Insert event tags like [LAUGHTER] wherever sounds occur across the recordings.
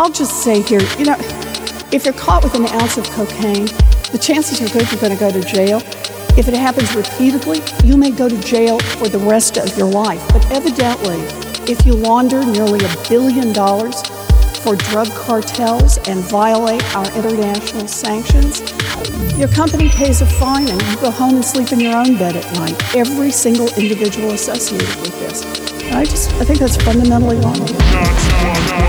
I'll just say here, you know, if you're caught with an ounce of cocaine, the chances are good you're going to go to jail. If it happens repeatedly, you may go to jail for the rest of your life. But evidently, if you launder nearly a billion dollars for drug cartels and violate our international sanctions, your company pays a fine and you go home and sleep in your own bed at night. Every single individual associated with this. And I just, I think that's fundamentally wrong.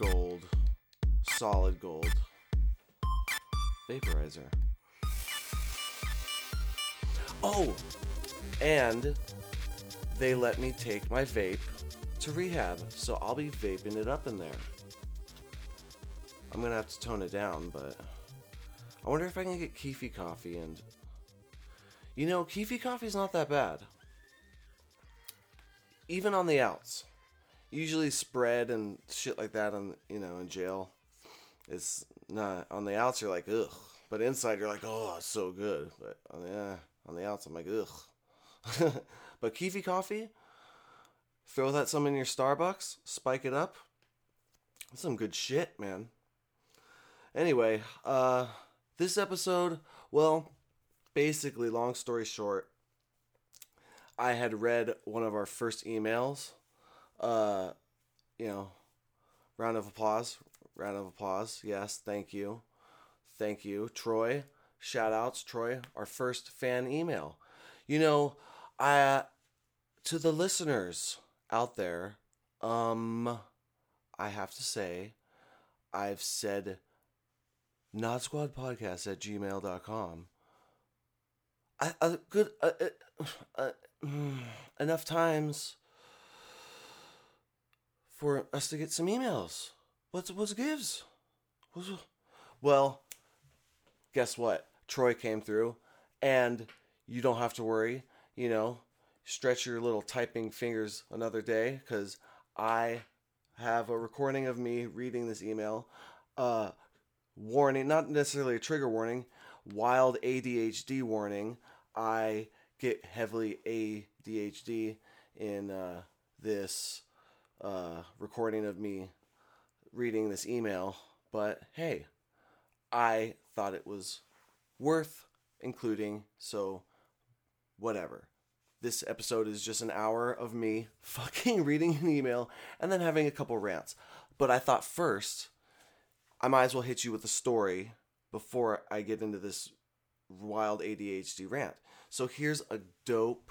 Gold, solid gold vaporizer. Oh, and they let me take my vape to rehab, so I'll be vaping it up in there. I'm gonna have to tone it down, but I wonder if I can get Keefy coffee and. You know, Keefy coffee's not that bad. Even on the outs usually spread and shit like that on you know in jail. It's not on the outs you're like ugh. But inside you're like oh it's so good. But on the uh, on the outs i'm like ugh. [LAUGHS] But Keefy coffee throw that some in your starbucks spike it up. That's some good shit man. Anyway uh this episode well basically long story short i had read one of our first emails uh, you know, round of applause. Round of applause. Yes, thank you. Thank you. Troy, shout outs, Troy, our first fan email. You know, I to the listeners out there, um I have to say, I've said not squad podcast at gmail.com. I, a good uh, uh, uh, enough times for us to get some emails. What's what's gives? What's, well, guess what? Troy came through, and you don't have to worry. You know, stretch your little typing fingers another day because I have a recording of me reading this email. Uh, warning, not necessarily a trigger warning, wild ADHD warning. I get heavily ADHD in uh, this uh, recording of me reading this email, but hey, I thought it was worth including, so whatever. This episode is just an hour of me [LAUGHS] fucking reading an email and then having a couple rants. But I thought first, I might as well hit you with a story before I get into this wild ADHD rant. So here's a dope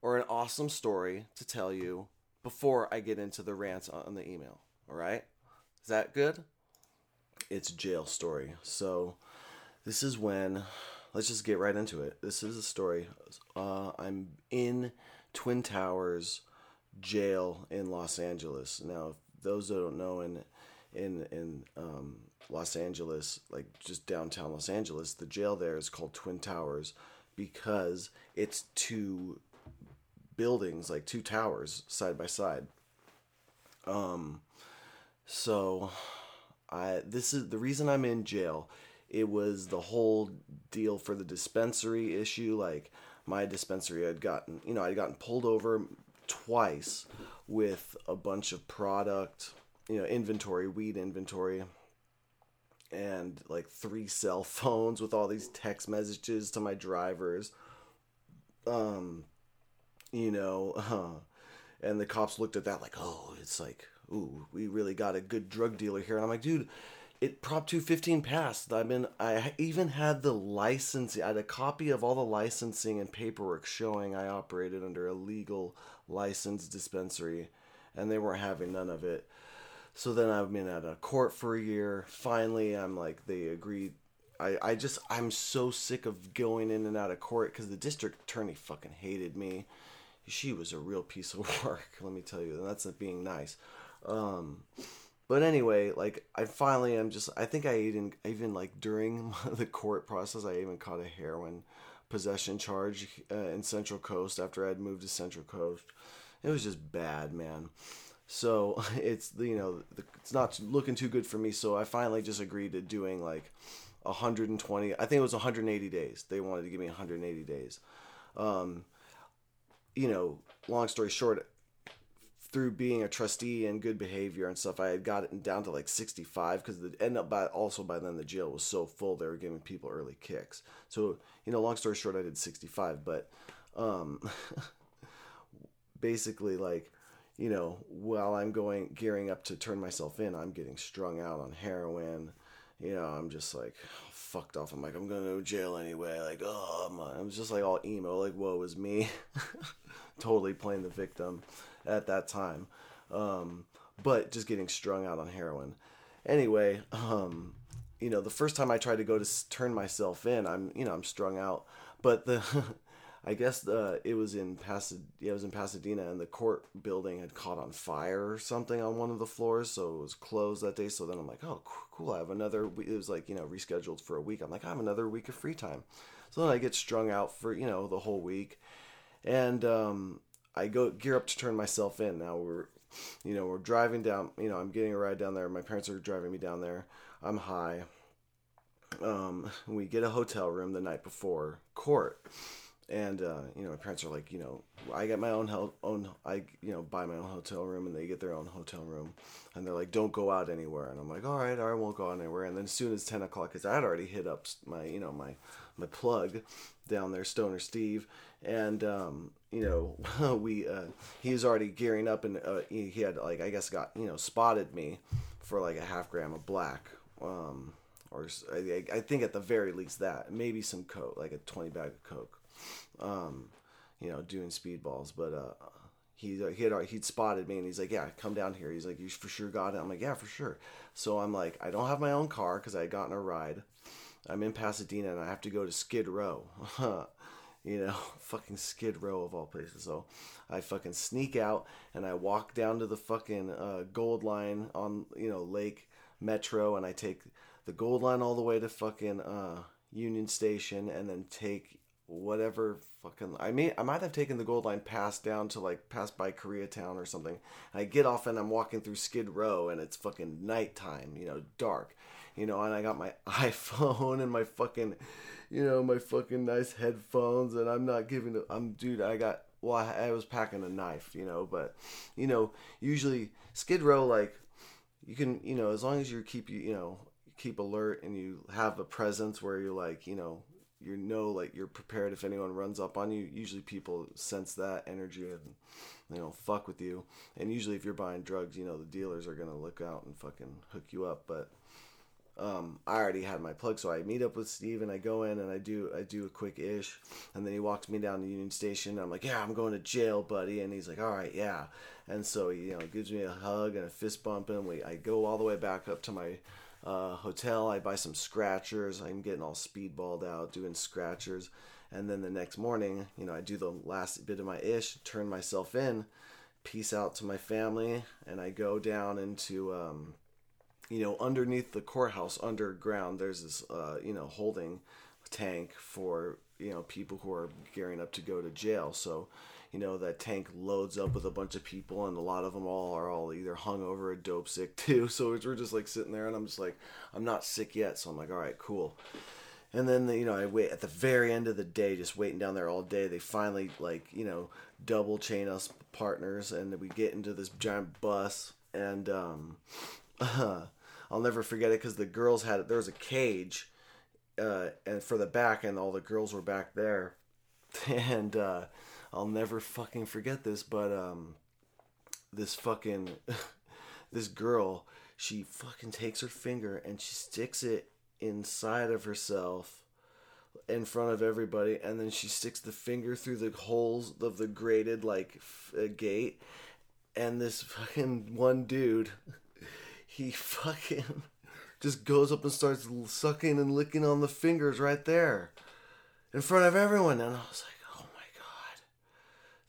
or an awesome story to tell you before I get into the rants on the email. All right? Is that good? It's jail story. So this is when let's just get right into it. This is a story. Uh, I'm in Twin Towers jail in Los Angeles. Now, those that don't know, in in in um, Los Angeles, like just downtown Los Angeles, the jail there is called Twin Towers because it's two buildings, like two towers side by side. Um, so I this is the reason I'm in jail. It was the whole deal for the dispensary issue. Like my dispensary had gotten, you know, I'd gotten pulled over twice with a bunch of product, you know, inventory, weed inventory, and like three cell phones with all these text messages to my drivers. Um, you know, [LAUGHS] uh, and the cops looked at that like, oh, it's like, ooh, we really got a good drug dealer here. And I'm like, dude, it Prop 215 passed. I mean, I even had the license. I had a copy of all the licensing and paperwork showing I operated under a legal licensed dispensary, and they weren't having none of it. So then I've been at a court for a year. Finally, I'm like, they agreed. I, I just, I'm so sick of going in and out of court because the district attorney fucking hated me. She was a real piece of [LAUGHS] work, let me tell you. And that's not being nice. Um, but anyway, like I finally am just I think I even even like during [LAUGHS] the court process I even caught a heroin possession charge uh, in Central Coast after I'd moved to Central Coast. It was just bad, man. So [LAUGHS] it's you know it's not looking too good for me. So I finally just agreed to doing like 120. I think it was 180 days. They wanted to give me 180 days. Um, you know, long story short, through being a trustee and good behavior and stuff, I had gotten down to like 65 because the end up by also by then the jail was so full they were giving people early kicks. So you know, long story short, I did 65, but um, [LAUGHS] basically like you know, while I'm going gearing up to turn myself in, I'm getting strung out on heroin. You know, I'm just like fucked off. I'm like, I'm gonna go to jail anyway. Like, oh, my. I'm just like all emo. Like, whoa, is me. [LAUGHS] totally playing the victim at that time. Um, but just getting strung out on heroin. Anyway, um, you know, the first time I tried to go to turn myself in, I'm, you know, I'm strung out. But the, [LAUGHS] I guess uh, it was in Pasadena. Yeah, it was in Pasadena, and the court building had caught on fire or something on one of the floors, so it was closed that day. So then I'm like, oh, cool. I have another. It was like you know rescheduled for a week. I'm like, I have another week of free time. So then I get strung out for you know the whole week, and um, I go gear up to turn myself in. Now we're, you know, we're driving down. You know, I'm getting a ride down there. My parents are driving me down there. I'm high. Um, we get a hotel room the night before court, and uh, you know, my parents are like, you know, I get my own hel- own. I you know buy my own hotel room, and they get their own hotel room, and they're like, don't go out anywhere. And I'm like, all right, right, won't go out anywhere. And then as soon as ten o'clock, because I had already hit up my you know my my plug down there, Stoner Steve, and um, you know, [LAUGHS] we uh, he was already gearing up, and uh, he, had like I guess got you know spotted me for like a half gram of black, um, or I, I think at the very least that maybe some coke, like a twenty bag of coke, um, you know, doing speedballs, but uh, he he had he'd spotted me and he's like, yeah, come down here. He's like, you for sure got it. I'm like, yeah, for sure. So I'm like, I don't have my own car because I had gotten a ride. I'm in Pasadena and I have to go to Skid Row. [LAUGHS] you know, [LAUGHS] fucking Skid Row of all places. So I fucking sneak out and I walk down to the fucking uh, Gold Line on, you know, Lake Metro and I take the Gold Line all the way to fucking uh, Union Station and then take whatever fucking I mean I might have taken the gold line past down to like past by Koreatown or something. I get off and I'm walking through Skid Row and it's fucking nighttime, you know, dark. You know, and I got my [LAUGHS] iPhone and my fucking you know, my fucking nice headphones, and I'm not giving. i I'm dude. I got. Well, I, I was packing a knife, you know, but you know, usually Skid Row, like you can, you know, as long as you keep you, you know, keep alert and you have a presence where you're like, you know, you know, like you're prepared if anyone runs up on you. Usually people sense that energy and you know fuck with you. And usually if you're buying drugs, you know the dealers are gonna look out and fucking hook you up. But um, I already had my plug, so I meet up with Steve and I go in and I do I do a quick ish, and then he walks me down to Union Station. I'm like, yeah, I'm going to jail, buddy, and he's like, all right, yeah, and so he, you know gives me a hug and a fist bump, and we I go all the way back up to my uh, hotel. I buy some scratchers. I'm getting all speedballed out doing scratchers, and then the next morning, you know, I do the last bit of my ish, turn myself in, peace out to my family, and I go down into um, you know, underneath the courthouse underground, there's this, uh, you know, holding tank for, you know, people who are gearing up to go to jail. So, you know that tank loads up with a bunch of people and a lot of them all are all either hungover or dope sick [LAUGHS] too. So we're just like sitting there and i'm just like i'm not sick yet. So i'm like all right cool. And then you know i wait at the very end of the day just waiting down there all day they finally like you know double chain us partners and we get into this giant bus and um [LAUGHS] i'll never forget it because the girls had there was a cage uh, and for the back and all the girls were back there. [LAUGHS] And uh, I'll never fucking forget this, but um, this fucking [LAUGHS] this girl, she fucking takes her finger and she sticks it inside of herself in front of everybody, and then she sticks the finger through the holes of the grated like f- uh, gate, and this fucking one dude, [LAUGHS] he fucking [LAUGHS] just goes up and starts sucking and licking on the fingers right there in front of everyone, and I was like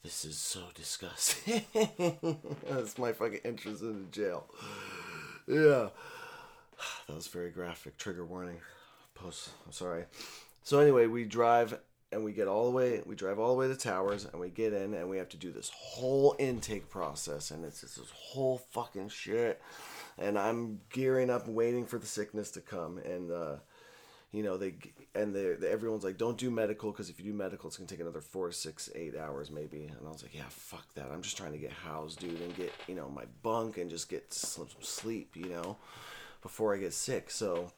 this is so disgusting. [LAUGHS] That's my fucking entrance into jail. Yeah. [SIGHS] That was very graphic. Trigger warning. Post. I'm sorry. So anyway, we drive and we get all the way. We drive all the way to Towers and we get in and we have to do this whole intake process and it's just this whole fucking shit. And I'm gearing up, waiting for the sickness to come and. uh you know they and they, everyone's like don't do medical because if you do medical it's gonna take another four six eight hours maybe. And i was like yeah fuck that. I'm just trying to get housed dude and get you know my bunk and just get some sleep you know before i get sick. So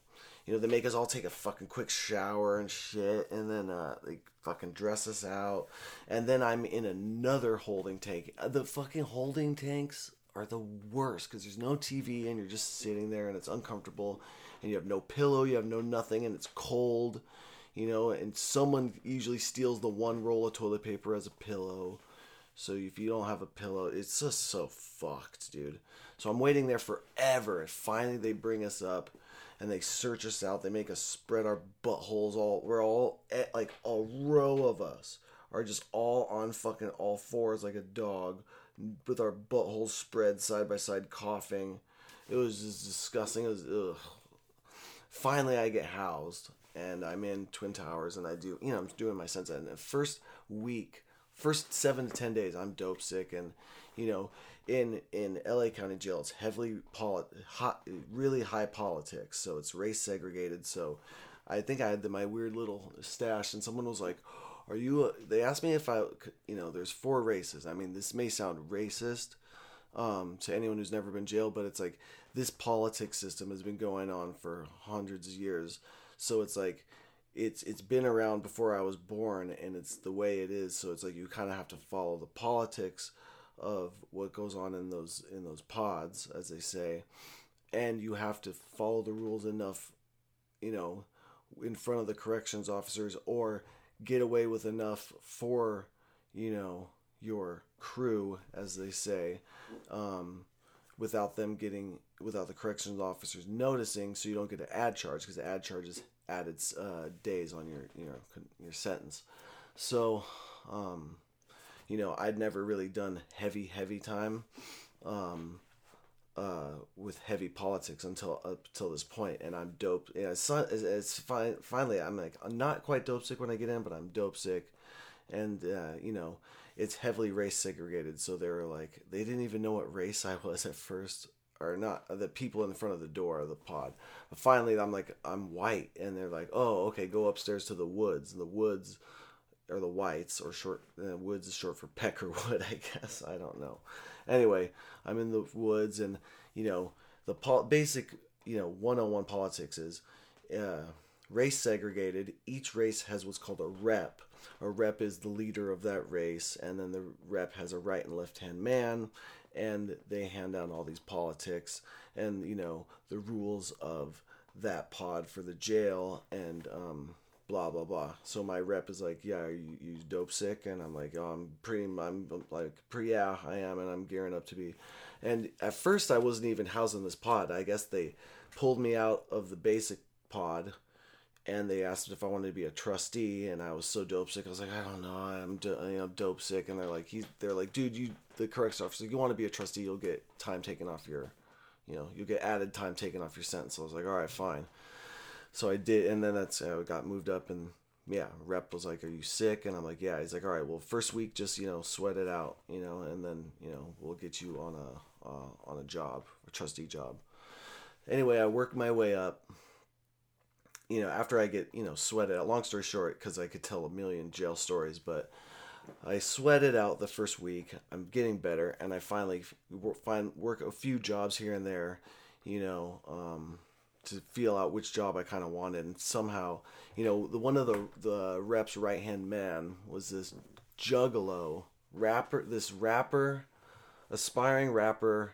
you know they make us all take a fucking quick shower and shit and then uh, they fucking dress us out. And then i'm in another holding tank. Uh, the fucking holding tanks are the worst because there's no tv and you're just sitting there and it's uncomfortable and you have no pillow, you have no nothing, and it's cold, you know, and someone usually steals the one roll of toilet paper as a pillow. So if you don't have a pillow, it's just so fucked, dude. So I'm waiting there forever, and finally they bring us up, and they search us out. They make us spread our buttholes all. We're all at, like a row of us are just all on fucking all fours like a dog, with our buttholes spread side by side, coughing. It was just disgusting. It was ugh finally I get housed and I'm in Twin Towers and I do, you know, I'm doing my sense. And the first week, first seven to 10 days, I'm dope sick. And, you know, in, in LA County Jail, it's heavily, polit- hot, really high politics. So it's race segregated. So I think I had the, my weird little stash and someone was like, are you, they asked me if I, you know, there's four races. I mean, this may sound racist, um, to anyone who's never been jailed, but it's like this politics system has been going on for hundreds of years. So it's like it's it's been around before I was born, and it's the way it is. So it's like you kind of have to follow the politics of what goes on in those in those pods, as they say, and you have to follow the rules enough, you know, in front of the corrections officers, or get away with enough for you know your crew, as they say, um, without them getting, without the corrections officers noticing, so you don't get an ad charge because the ad charge added uh, days on your, you know, your sentence. So, um, you know, I'd never really done heavy, heavy time. Um, uh, with heavy politics until up till this point, and I'm dope. Yeah, it's, it's, it's fine. Finally, I'm like I'm not quite dope sick when I get in, but I'm dope sick, and uh, you know, it's heavily race segregated. So they were like, they didn't even know what race I was at first, or not. The people in front of the door of the pod. But finally, I'm like, I'm white, and they're like, oh, okay, go upstairs to the woods. And the woods are the whites, or short. Uh, woods is short for peckerwood, [LAUGHS] I guess. I don't know. Anyway, I'm in the woods, and you know, the basic, you know, one-on-one politics is. Uh, race segregated. Each race has what's called a rep. A rep is the leader of that race, and then the rep has a right and left hand man, and they hand down all these politics and you know the rules of that pod for the jail and um, blah blah blah. So my rep is like, yeah, you, you dope sick, and I'm like, oh, I'm pretty, I'm like, pretty, yeah, I am, and I'm gearing up to be. And at first, I wasn't even housed in this pod. I guess they pulled me out of the basic pod and they asked if I wanted to be a trustee, and I was so dope sick. I was like, I don't know, I'm do- know, dope sick, and they're like, he's, they're like, dude, you, the correct officer, you want to be a trustee, you'll get time taken off your, you know, you'll get added time taken off your sentence. So I was like, all right, fine. So I did, and then that's I got moved up and yeah, rep was like, "Are you sick?" And I'm like, "Yeah." He's like, "All right, well, first week, just you know, sweat it out, you know, and then you know, we'll get you on a uh, on a job, a trustee job." Anyway, I worked my way up. You know, after I get you know sweated out. Long story short, because I could tell a million jail stories, but I sweated out the first week. I'm getting better, and I finally find work a few jobs here and there. You know, um, to feel out which job I kind of wanted, and somehow, you know, the one of the the reps right hand man was this juggalo rapper, this rapper, aspiring rapper,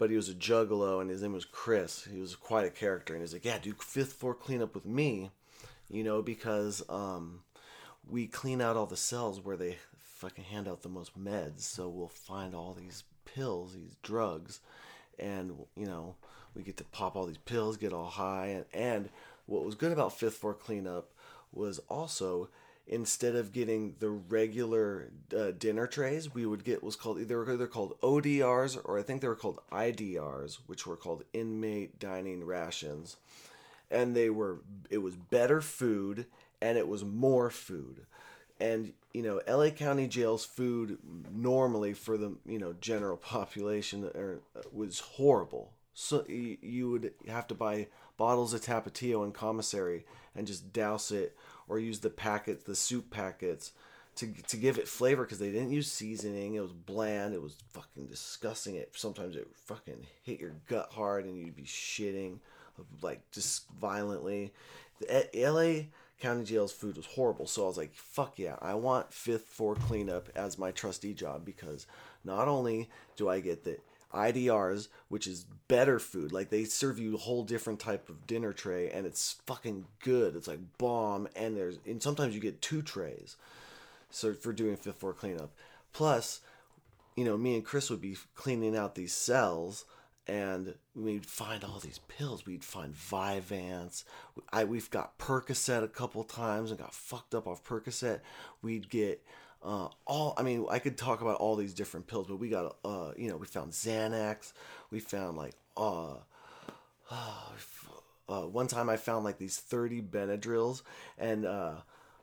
but he was a juggalo, and his name was Chris. He was quite a character, and he's like, "Yeah, do fifth floor cleanup with me," you know, because um, we clean out all the cells where they fucking hand out the most meds, so we'll find all these pills, these drugs, and you know we get to pop all these pills, get all high, and, and what was good about fifth floor cleanup was also instead of getting the regular uh, dinner trays, we would get what's called either they're called ODRs or I think they were called IDRs, which were called inmate dining rations, and they were it was better food and it was more food, and you know LA County Jail's food normally for the you know general [LAUGHS] population was horrible. So you would have to buy bottles of tapatio and commissary and just douse it or use the packets the soup packets to, to give it flavor because they didn't use seasoning. It was bland. It was fucking disgusting. It sometimes it fucking hit your gut hard and you'd be shitting like just violently. The eh, la county jail's food was horrible so i was like fuck yeah i want fifth floor cleanup as my trustee job because not only do i get the IDRs, which is better food. Like they serve you a whole different type of dinner tray, and it's fucking good. It's like bomb, and there's and sometimes you get two trays. So for doing fifth floor cleanup, plus, you know, me and Chris would be cleaning out these cells, and we'd find all these pills. We'd find Vyvanse. I we've got Percocet a couple times and got fucked up off Percocet. We'd get uh, all I mean, I could talk about all these different pills, but we got uh, you know, we found Xanax, we found like uh, uh, one time I found like these thirty Benadryls, and uh,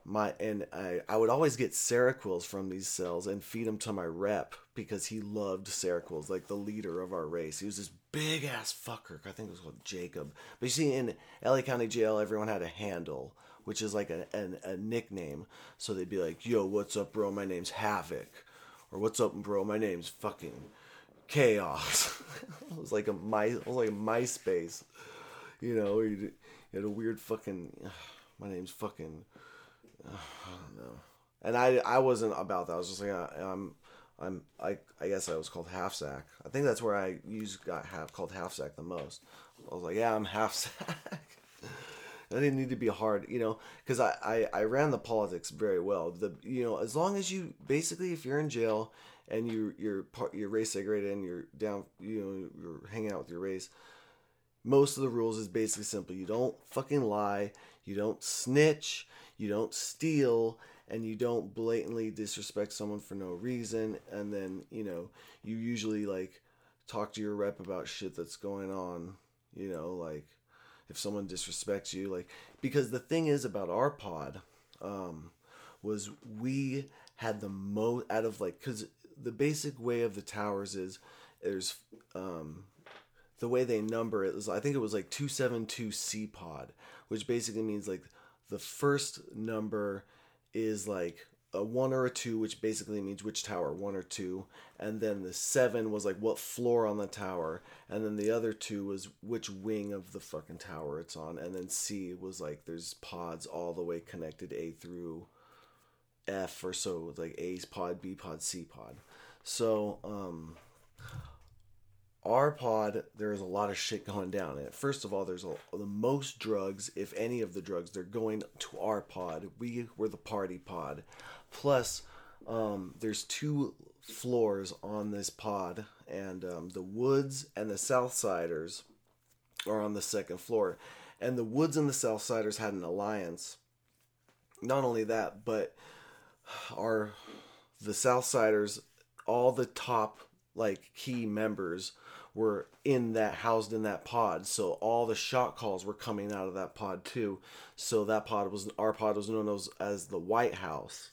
my and I I would always get Seroquels from these cells and feed them to my rep because he loved Seroquels, like the leader of our race. He was this big ass fucker. I think it was called Jacob. But you see, in LA County Jail, everyone had a handle which is like a, a, a nickname. So they'd be like, yo, what's up, bro? My name's Havoc. Or what's up, bro? My name's fucking Chaos. [LAUGHS] it was like a my, it was like a MySpace. You know, you, had a weird fucking. Uh, [SIGHS] my name's fucking. Uh, [SIGHS] I don't know. And I I wasn't about that. I was just like I, I'm I'm I I guess I was called half sack. I think that's where I used got half called half sack the most. I was like, yeah, I'm half sack. [LAUGHS] That didn't need to be hard, you know, because I, I, I ran the politics very well. The you know as long as you basically if you're in jail and you you're you're race segregated and you're down you know you're hanging out with your race, most of the rules is basically simple. You don't fucking lie, you don't snitch, you don't steal, and you don't blatantly disrespect someone for no reason. And then you know you usually like talk to your rep about shit that's going on. You know like if someone disrespects you like because the thing is about our pod um, was we had the most out of like because the basic way of the towers is there's um, the way they number it was i think it was like 272 c pod which basically means like the first number is like a one or a two, which basically means which tower, one or two. And then the seven was like what floor on the tower. And then the other two was which wing of the fucking tower it's on. And then C was like there's pods all the way connected A through F or so, like A's pod, B pod, C pod. So, um, our pod, there's a lot of shit going down. And first of all, there's a, the most drugs, if any of the drugs, they're going to our pod. We were the party pod. Plus, um, there's two floors on this pod, and um, the Woods and the Southsiders are on the second floor. And the Woods and the Southsiders had an alliance. Not only that, but our the Southsiders, all the top like key members were in that housed in that pod. So all the shot calls were coming out of that pod too. So that pod was our pod was known as, as the White House.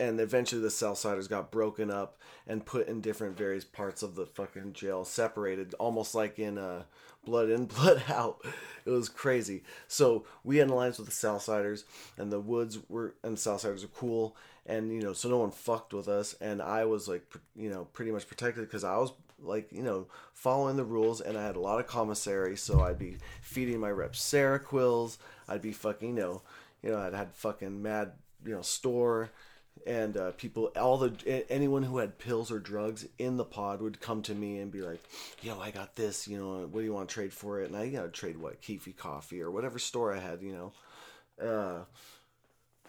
And eventually the Southsiders got broken up and put in different various parts of the fucking jail, separated, almost like in uh, Blood In, [LAUGHS] Blood Out. It was crazy. So we had an alliance with the Southsiders, and the Woods were and the Southsiders were cool, and you know, so no one fucked with us, and I was like, you know, pretty much protected because I was like, you know, following the rules, and I had a lot of commissary, so I'd be feeding my reps Seroquels, I'd be fucking, you know, you know, I'd had fucking mad, you know, store and uh, people all the anyone who had pills or drugs in the pod would come to me and be like yo i got this you know what do you want to trade for it? And i you know trade what keefy coffee or whatever store i had you know. Uh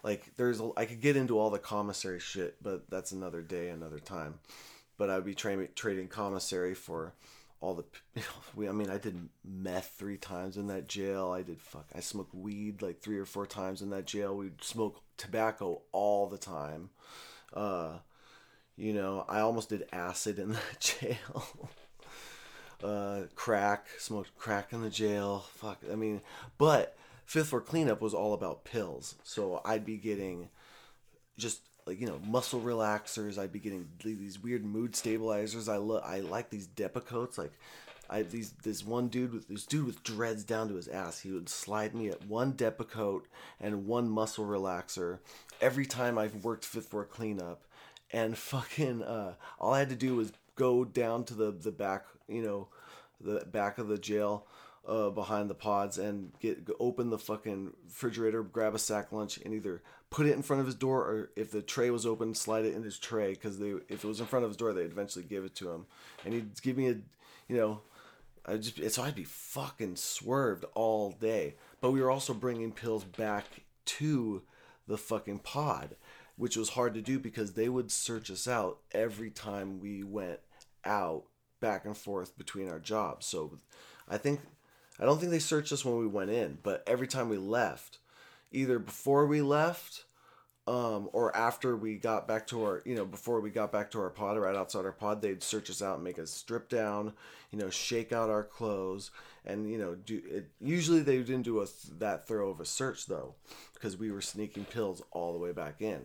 like there's a, i could get into all the commissary shit but that's another day another time. But i'd be tra- trading commissary for all the [LAUGHS] we i mean i did meth three times in that jail. I did fuck i smoked weed like three or four times in that jail. We'd smoke tobacco all the time. Uh you know i almost did acid in [LAUGHS] that jail. [LAUGHS] Uh crack smoked crack in the jail. Fuck i mean but fifth floor cleanup was all about pills. So i'd be getting just like you know muscle relaxers. I'd be getting these weird mood stabilizers. I lo- i like these depakotes like i these this one dude with this dude with dreads down to his ass. He would slide me at one depakote and one muscle relaxer every time i've worked fifth floor cleanup. And fucking uh all i had to do was go down to the the back you know the back of the jail uh, behind the pods and get open the fucking refrigerator, grab a sack lunch, and either put it in front of his door or if the tray was open, slide it in his tray because they if it was in front of his door, they'd eventually give it to him, and he'd give me a, you know, I just so I'd be fucking swerved all day. But we were also bringing pills back to the fucking pod, which was hard to do because they would search us out every time we went out back and forth between our jobs. So I think I don't think they searched us when we went in, but every time we left, either before we left um, or after we got back to our, you know, before we got back to our pod, right outside our pod, they'd search us out and make us strip down, you know, shake out our clothes, and you know, do it. Usually they didn't do a that thorough of a search though, because we were sneaking pills all the way back in,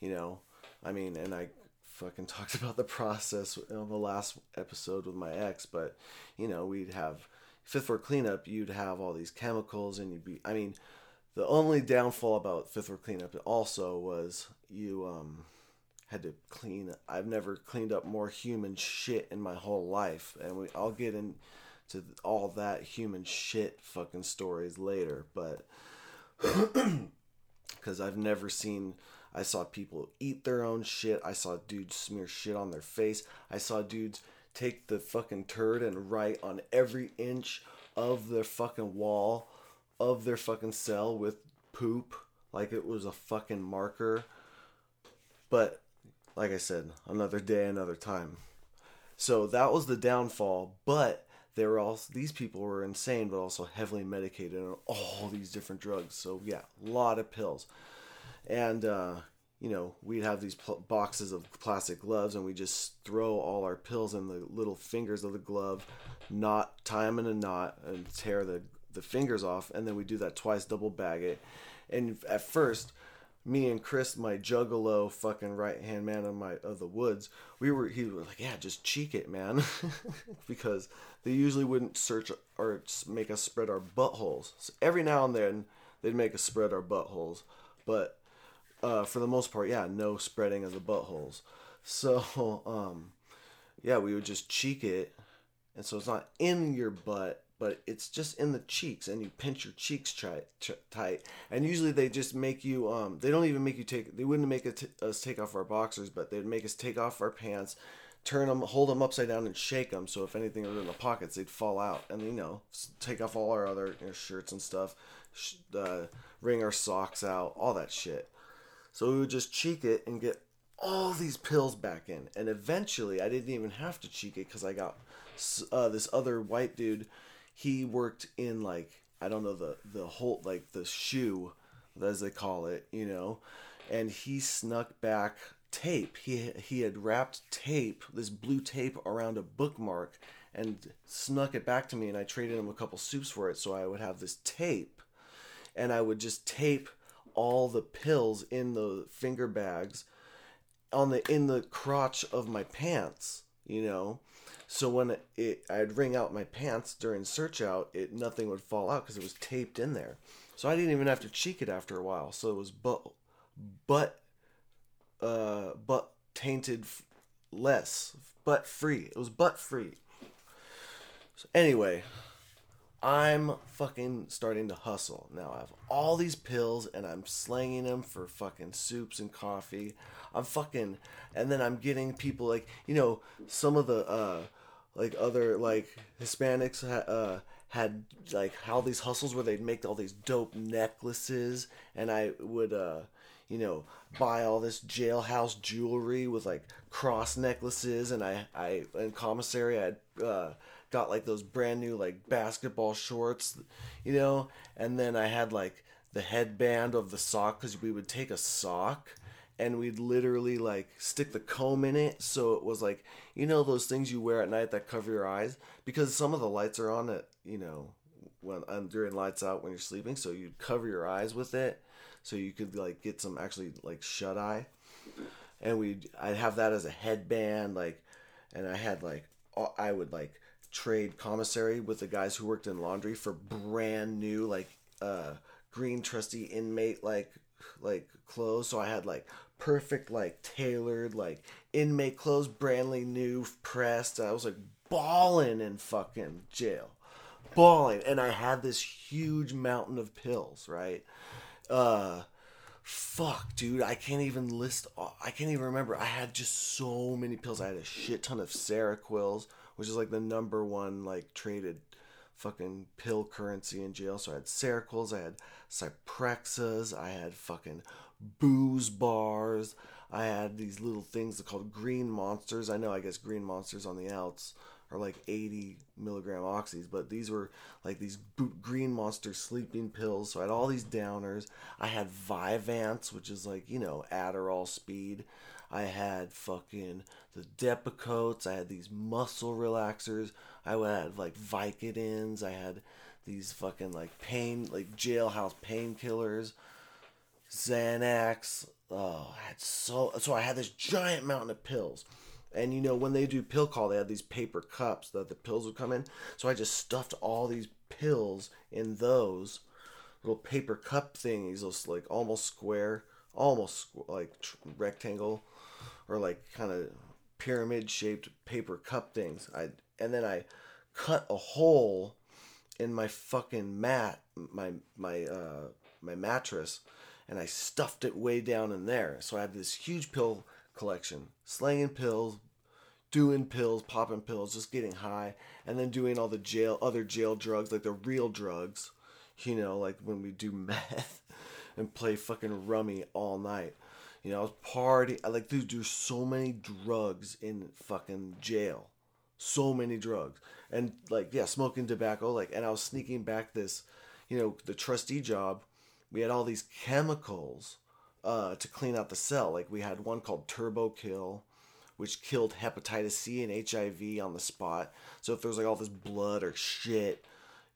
you know. I mean, and I fucking [LAUGHS] talked about the process on the last episode with my ex, but you know, we'd have fifth floor cleanup, you'd have all these chemicals, and you'd be. I mean, the only downfall about fifth floor cleanup also was you um had to clean. I've never cleaned up more human shit in my whole life, and we. I'll get into all that human shit fucking stories later, but [CLEARS THROAT] because I've never seen. I saw people eat their own shit. I saw dudes smear shit on their face. I saw dudes take the fucking turd and write on every inch of their fucking wall of their fucking cell with poop like it was a fucking marker. But like I said, another day, another time. So that was the downfall, but they were all these people were insane but also heavily medicated on all these different drugs. So yeah, a lot of pills. And uh you know, we'd have these pl- boxes of plastic gloves and we just throw all our pills in the little fingers of the glove, knot, tie them in a knot, and tear the, the fingers off. And then we do that twice, double bag it. And at first, me and Chris, my juggalo fucking right hand man of my of the woods, we were he was like, yeah, just cheek it, man, [LAUGHS] because they usually wouldn't search or make us spread our buttholes. So every now and then they'd make us spread our buttholes, but uh, for the most part, yeah, no spreading of the buttholes. So, [LAUGHS] um, yeah, we would just cheek it, and so it's not in your butt, but it's just in the cheeks, and you pinch your cheeks tight, tight. And usually they just make you, um, they don't even make you take, they wouldn't make us take off our boxers, but they'd make us take off our pants, turn them, hold them upside down, and shake them. So if anything was in the pockets, they'd fall out, and you know, take off all our other you know, shirts and stuff, uh, wring our socks out, all that shit. So we would just cheek it and get all these pills back in. And eventually, I didn't even have to cheek it because I got uh, this other white dude. He worked in like I don't know the the whole like the shoe, as they call it, you know, and he snuck back tape. He he had wrapped tape, this blue tape, around a bookmark and snuck it back to me and I traded him a couple soups for it so I would have this tape and I would just tape all the pills in the finger bags on the in the crotch of my pants, you know. So when it, I'd wring out my pants during search out, it nothing would fall out because it was taped in there. So I didn't even have to cheek it after a while. So it was but but uh but tainted f- less, but free. It was butt free. So anyway, I'm fucking starting to hustle. Now I have all these pills and I'm slanging them for fucking soups and coffee. I'm fucking and then I'm getting people like, you know, some of the uh like other like Hispanics uh had like how these hustles where they'd make all these dope necklaces and I would uh you know buy all this jailhouse jewelry with like cross necklaces and I I in commissary I uh got like those brand new like basketball shorts, you know, and then I had like the headband of the sock because we would take a sock and we'd literally like stick the comb in it so it was like you know those things you wear at night that cover your eyes? Because some of the lights are on at you know when um, during lights out when you're sleeping so you'd cover your eyes with it so you could like get some actually like shut eye. And we'd I'd have that as a headband like and I had like I would like trade commissary with the guys who worked in laundry for brand new like uh green trusty inmate like like clothes. So i had like perfect like tailored like inmate clothes brandly new pressed. I was like balling in fucking jail. Balling and i had this huge mountain of pills right? Uh fuck dude. I can't even list i can't even remember. I had just so many pills. I had a shit ton of seroquels which is like the number one like traded fucking pill currency in jail. So I had Seroquels, I had Zyprexas, I had fucking booze bars, I had these little things called green monsters. I know, I guess green monsters on the outs are like 80 milligram oxys, but these were like these green monster sleeping pills. So I had all these downers. I had Vyvanse, which is like, you know, Adderall speed. I had fucking the Depakotes. I had these muscle relaxers. I had like Vicodins. I had these fucking like pain, like jailhouse painkillers. Xanax. Oh, I had so so I had this giant mountain of pills. And you know, when they do pill call, they have these paper cups that the pills would come in. So I just stuffed all these pills in those little paper cup things, those like almost square, almost like rectangle or like kind of pyramid shaped paper cup things. I and then I cut a hole in my fucking mat, my my uh, my mattress, and I stuffed it way down in there. So I had this huge pill collection, slanging pills, doing pills, popping pills, just getting high, and then doing all the jail other jail drugs like the real drugs, you know, like when we do [LAUGHS] meth and play fucking rummy all night. You know, I was party. I like, dude, there's so many drugs in fucking jail. So many drugs. And like, yeah, smoking tobacco. Like, and I was sneaking back this, you know, the trustee job. We had all these chemicals uh, to clean out the cell. Like, we had one called Turbo Kill, which killed hepatitis C and HIV on the spot. So if there was like all this blood or shit,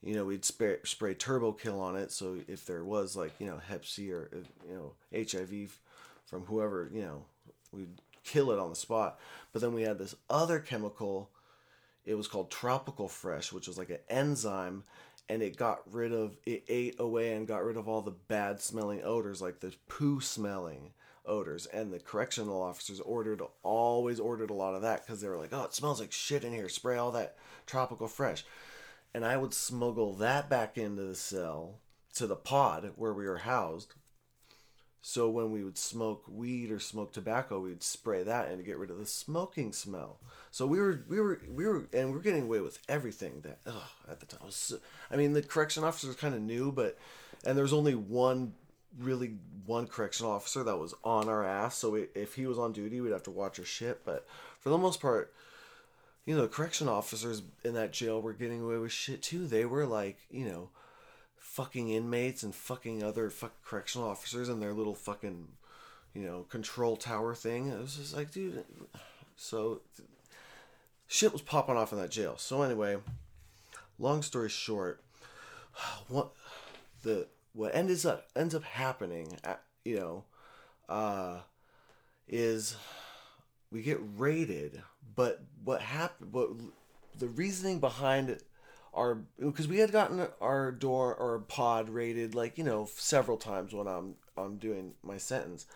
you know, we'd spray, spray Turbo Kill on it. So if there was like, you know, Hep C or, uh, you know, HIV from whoever, you know, we'd kill it on the spot. But then we had this other chemical, it was called Tropical Fresh, which was like an enzyme, and it got rid of, it ate away and got rid of all the bad smelling odors, like the poo smelling odors. And the correctional officers ordered, always ordered a lot of that because they were like, oh, it smells like shit in here, spray all that Tropical Fresh. And I would smuggle that back into the cell to the pod where we were housed so when we would smoke weed or smoke tobacco, we'd spray that and get rid of the smoking smell. So we were we were we were and we are getting away with everything that ugh, at the time. Was so, I mean, the correction officers kind of knew, but and there's only one really one correction officer that was on our ass. So we, if he was on duty, we'd have to watch our shit. But for the most part, you know, correction officers in that jail were getting away with shit too. They were like, you know fucking inmates and fucking other fuck correctional officers and their little fucking you know control tower thing. It was just like, dude. So shit was popping off in that jail. So anyway, long story short, [SIGHS] what the what ends up ends up happening, at, you know, uh, is we get raided. But what happened? What the reasoning behind our because we had gotten our door or pod raided like you know several times when I'm I'm doing my sentence.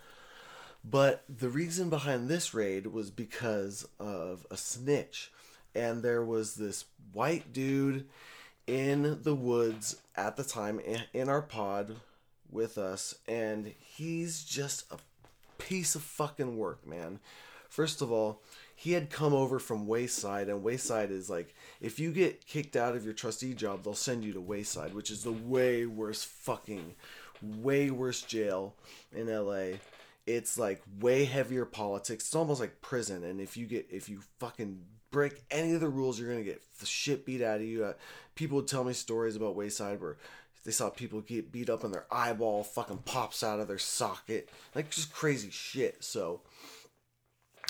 But the reason behind this raid was because of a snitch. And there was this white dude in the woods at the time in our pod with us. And he's just a piece of fucking work, man. First of all, he had come over from Wayside, and Wayside is like, if you get kicked out of your trustee job, they'll send you to Wayside, which is the way worse fucking, way worse jail in LA. It's like way heavier politics. It's almost like prison, and if you get, if you fucking break any of the rules, you're gonna get the shit beat out of you. Uh, people would tell me stories about Wayside where they saw people get beat up and their eyeball fucking pops out of their socket, like just crazy shit. So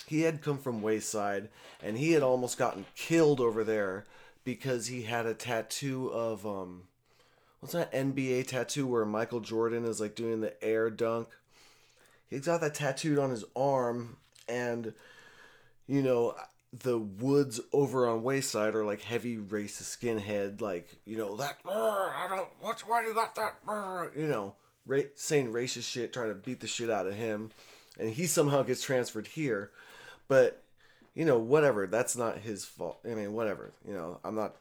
he had come from Wayside and he had almost gotten killed over there because he had a tattoo of um what's that NBA tattoo where Michael Jordan is like doing the air dunk. He's got that tattooed on his arm and you know the woods over on Wayside are like heavy racist skinhead like you know that "Brr, I don't what's why you got that brr," you know ra- saying racist shit trying to beat the shit out of him and he somehow gets transferred here but you know, whatever. That's not his fault. I mean, whatever. You know, I'm not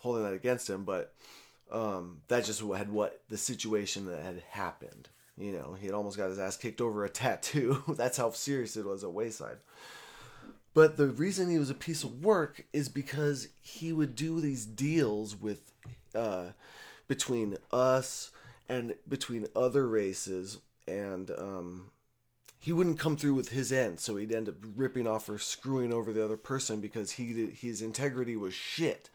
holding that against him, but um, that just had what the situation that had happened. You know, he had almost got his ass kicked over a tattoo. [LAUGHS] That's how serious it was at Wayside. But the reason he was a piece of work is because he would do these deals with uh, between us and between other races, and um, he wouldn't come through with his end, so he'd end up ripping off or screwing over the other person because he his integrity was shit.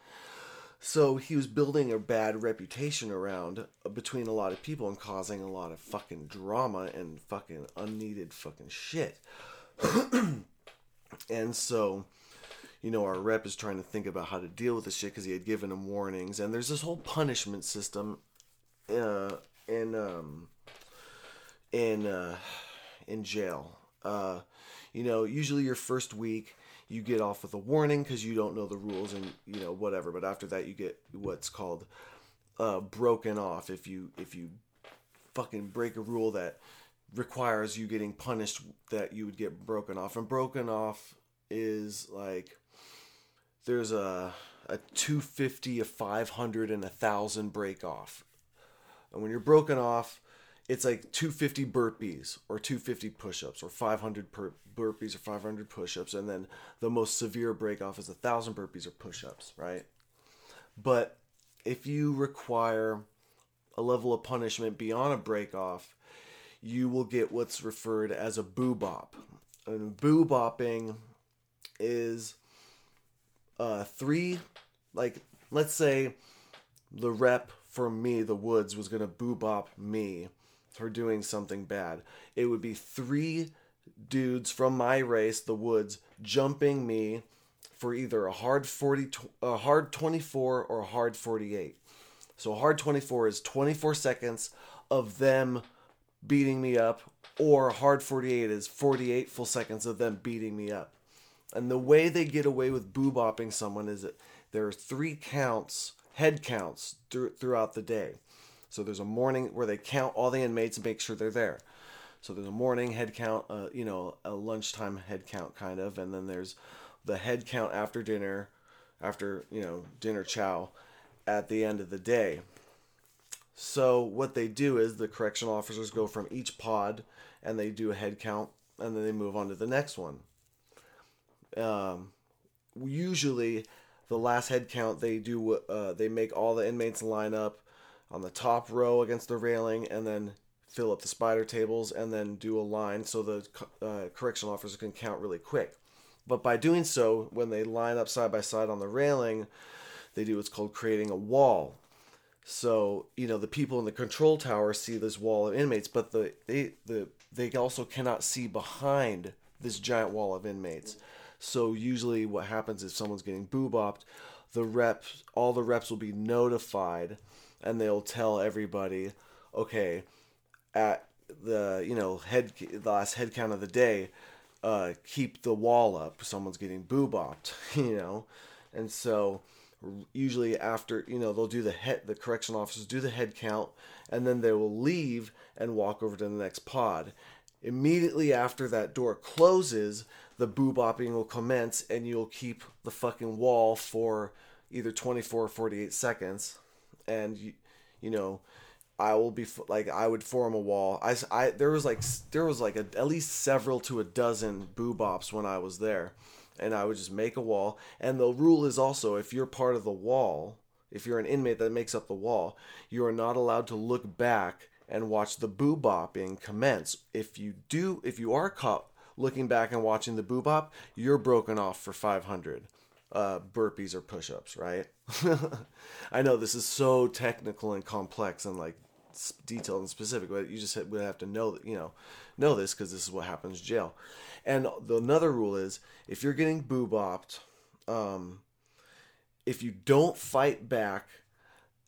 So he was building a bad reputation around uh, between a lot of people and causing a lot of fucking drama and fucking unneeded fucking shit. [CLEARS THROAT] and so, you know, our rep is trying to think about how to deal with this shit because he had given him warnings. And there's this whole punishment system uh, in um, in uh, in jail. Uh, you know, usually your first week you get off with a warning because you don't know the rules and you know whatever. But after that, you get what's called uh, broken off if you if you fucking break a rule that requires you getting punished that you would get broken off and broken off is like there's a a 250 a 500 and a 1000 break off and when you're broken off it's like 250 burpees or 250 push-ups or 500 per- burpees or 500 push-ups and then the most severe break off is a 1000 burpees or push-ups right? But if you require a level of punishment beyond a break off you will get what's referred as a boo bop and boo bopping is uh three like let's say the rep for me the woods was gonna boo bop me for doing something bad. It would be three dudes from my race the woods jumping me for either a hard 40 a hard 24 or a hard 48 so hard 24 is 24 seconds of them beating me up or hard 48 is 48 full seconds of them beating me up. And the way they get away with boo bopping someone is that there are three counts, head counts thr- throughout the day. So there's a morning where they count all the inmates and make sure they're there. So there's a morning head count, uh, you know, a lunchtime head count kind of, and then there's the head count after dinner, after you know dinner chow, at the end of the day. So what they do is the correctional officers go from each pod and they do a head count and then they move on to the next one um, usually the last head count they do uh, they make all the inmates line up on the top row against the railing and then fill up the spider tables and then do a line so the uh, correctional officer can count really quick. But by doing so when they line up side by side on the railing they do what's called creating a wall. So you know the people in the control tower see this wall of inmates but the they the they also cannot see behind this giant wall of inmates. So usually what happens if someone's getting boobopped, the reps, all the reps will be notified, and they'll tell everybody, okay, at the you know head the last head count of the day, uh, keep the wall up. Someone's getting boo bopped, [LAUGHS] you know, and so usually after you know they'll do the head the correction officers do the head count and then they will leave and walk over to the next pod. Immediately after that door closes the boo bopping will commence and you'll keep the fucking wall for either 24 or 48 seconds and you, you know i will be like i would form a wall i, I there was like there was like a, at least several to a dozen boo bops when i was there and I would just make a wall. And the rule is also if you're part of the wall, if you're an inmate that makes up the wall, you are not allowed to look back and watch the boo bopping commence. If you do, if you are caught looking back and watching the boo bop, you're broken off for 500 uh, burpees or push ups, right? [LAUGHS] I know this is so technical and complex and like detailed and specific, but you just would have to know that, you know, know this because this is what happens in jail. And the another rule is if you're getting boo bopped, um, if you don't fight back,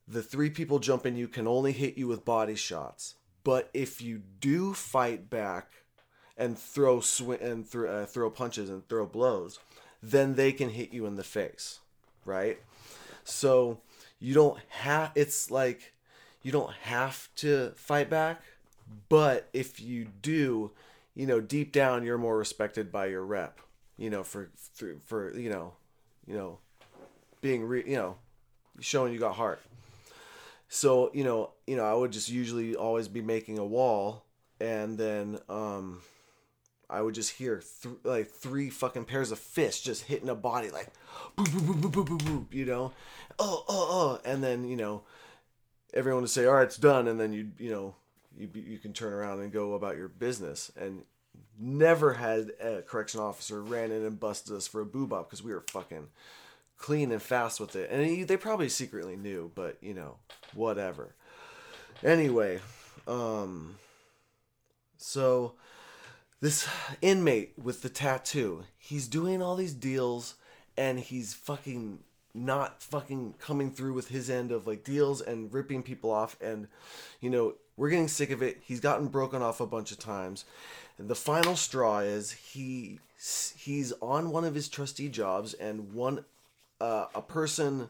the three people jumping you can only hit you with body shots. But if you do fight back and throw sw- and th- uh, throw punches and throw blows, then they can hit you in the face, right? So you don't have. It's like you don't have to fight back, but if you do, you know, deep down you're more respected by your rep. You know, for for, for you know, you know, being re- you know, showing you got heart. So you know, you know, I would just usually always be making a wall, and then um, I would just hear th- like three fucking pairs of fists just hitting a body like, boop, boop, boop, boop, boop, boop, you know, oh, oh, oh, and then you know, everyone would say, all right, it's done, and then you, you know, you you can turn around and go about your business, and never had a correction officer ran in and busted us for a boo bop because we were fucking clean and fast with it, and he, they probably secretly knew, but you know, whatever. Anyway, um, so this inmate with the tattoo, he's doing all these deals and he's fucking not fucking coming through with his end of like deals and ripping people off and you know, we're getting sick of it. He's gotten broken off a bunch of times. And the final straw is he he's on one of his trustee jobs and one uh, a person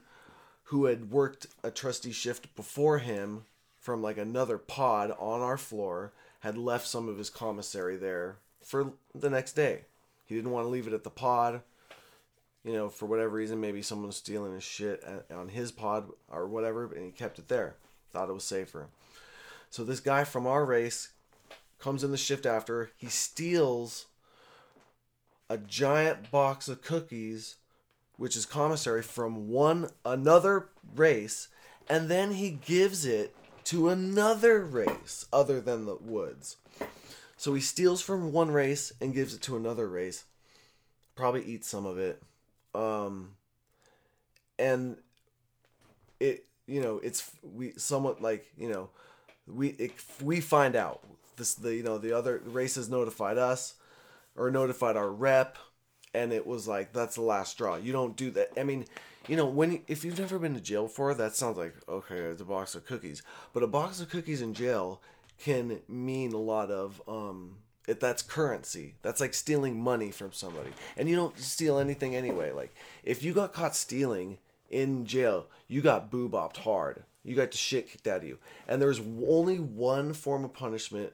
who had worked a trustee shift before him from like another pod on our floor had left some of his commissary there for the next day. He didn't want to leave it at the pod. You know, for whatever reason, maybe someone was stealing his shit on his pod or whatever, and he kept it there. Thought it was safer. So this guy from our race comes in the shift after. He steals a giant box of cookies which is commissary from one another race and then he gives it to another race other than the woods. So he steals from one race and gives it to another race. Probably eats some of it. Um and it you know it's we somewhat like you know we it, we find out. This the you know the other races notified us or notified our rep and it was like that's the last straw. You don't do that. I mean you know when if you've never been to jail before that sounds like okay it's a box of cookies. But a box of cookies in jail can mean a lot of um if that's currency. That's like stealing money from somebody. And you don't steal anything anyway. Like if you got caught stealing in jail you got boo bopped hard. You got the shit kicked out of you. And there's only one form of punishment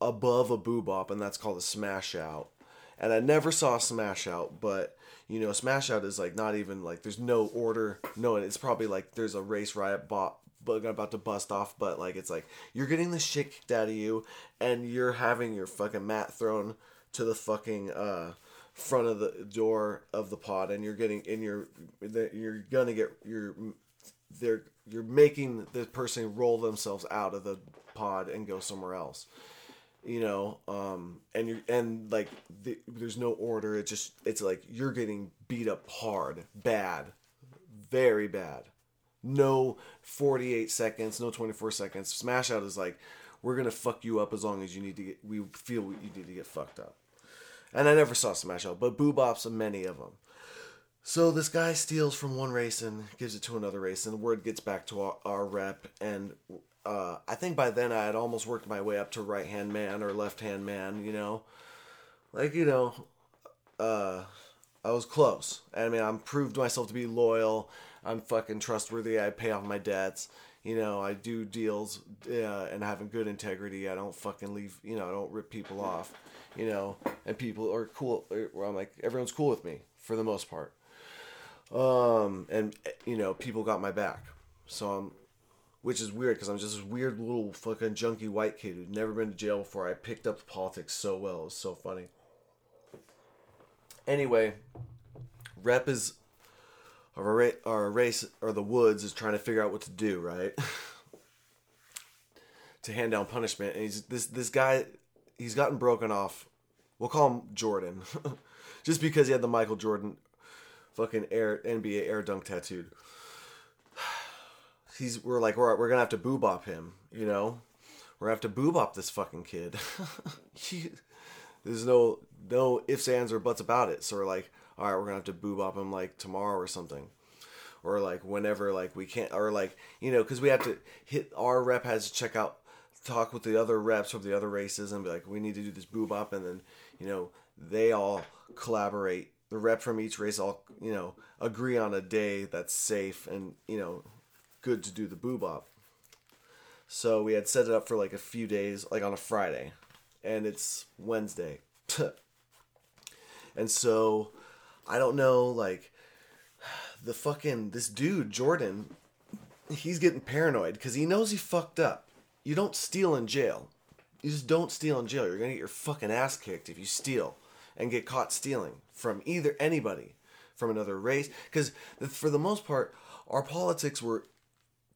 above a boo bop, and that's called a smash out. And I never saw smash out, but you know, smash out is like not even like there's no order. No, it's probably like there's a race riot bot bug about to bust off, but like it's like you're getting the shit kicked out of you, and you're having your fucking mat thrown to the fucking uh front of the door of the pod, and you're getting in your you're gonna get your they're you're making the person roll themselves out of the pod and go somewhere else you know um and you and like the, there's no order it's just it's like you're getting beat up hard bad very bad no 48 seconds no 24 seconds smash out is like we're gonna fuck you up as long as you need to get we feel you need to get fucked up and I never saw Smash Out, but Boobops are many of them. So this guy steals from one race and gives it to another race, and the word gets back to our, our rep. And uh, I think by then I had almost worked my way up to right hand man or left hand man. You know, like you know, uh, I was close. I mean, I'm proved myself to be loyal. I'm fucking trustworthy. I pay off my debts. You know, I do deals uh, and having good integrity. I don't fucking leave. You know, I don't rip people off. You know, and people are cool. Where I'm like, everyone's cool with me for the most part. Um, and you know, people got my back. So I'm, which is weird because I'm just this weird little fucking junky white kid who'd never been to jail before. I picked up politics so well. It was so funny. Anyway, rep is our, our race or the woods is trying to figure out what to do, right? [LAUGHS] to hand down punishment, and he's this this guy. He's gotten broken off. We'll call him Jordan, [LAUGHS] just because he had the Michael Jordan fucking air NBA air dunk tattooed. He's we're like we're, we're gonna have to boobop him, you know. We're gonna have to boobop this fucking kid. [LAUGHS] he, there's no no ifs ands or buts about it. So we're like, all right, we're gonna have to boobop him like tomorrow or something, or like whenever like we can't or like you know because we have to hit our rep has to check out talk with the other reps from the other races and be like we need to do this boobop and then you know they all collaborate the rep from each race all you know agree on a day that's safe and you know good to do the boobop so we had set it up for like a few days like on a friday and it's wednesday. [LAUGHS] And so i don't know like the fucking this dude jordan he's getting paranoid because he knows he fucked up. You don't steal in jail. You just don't steal in jail. You're gonna get your fucking ass kicked if you steal and get caught stealing from either anybody from another race. Because for the most part our politics were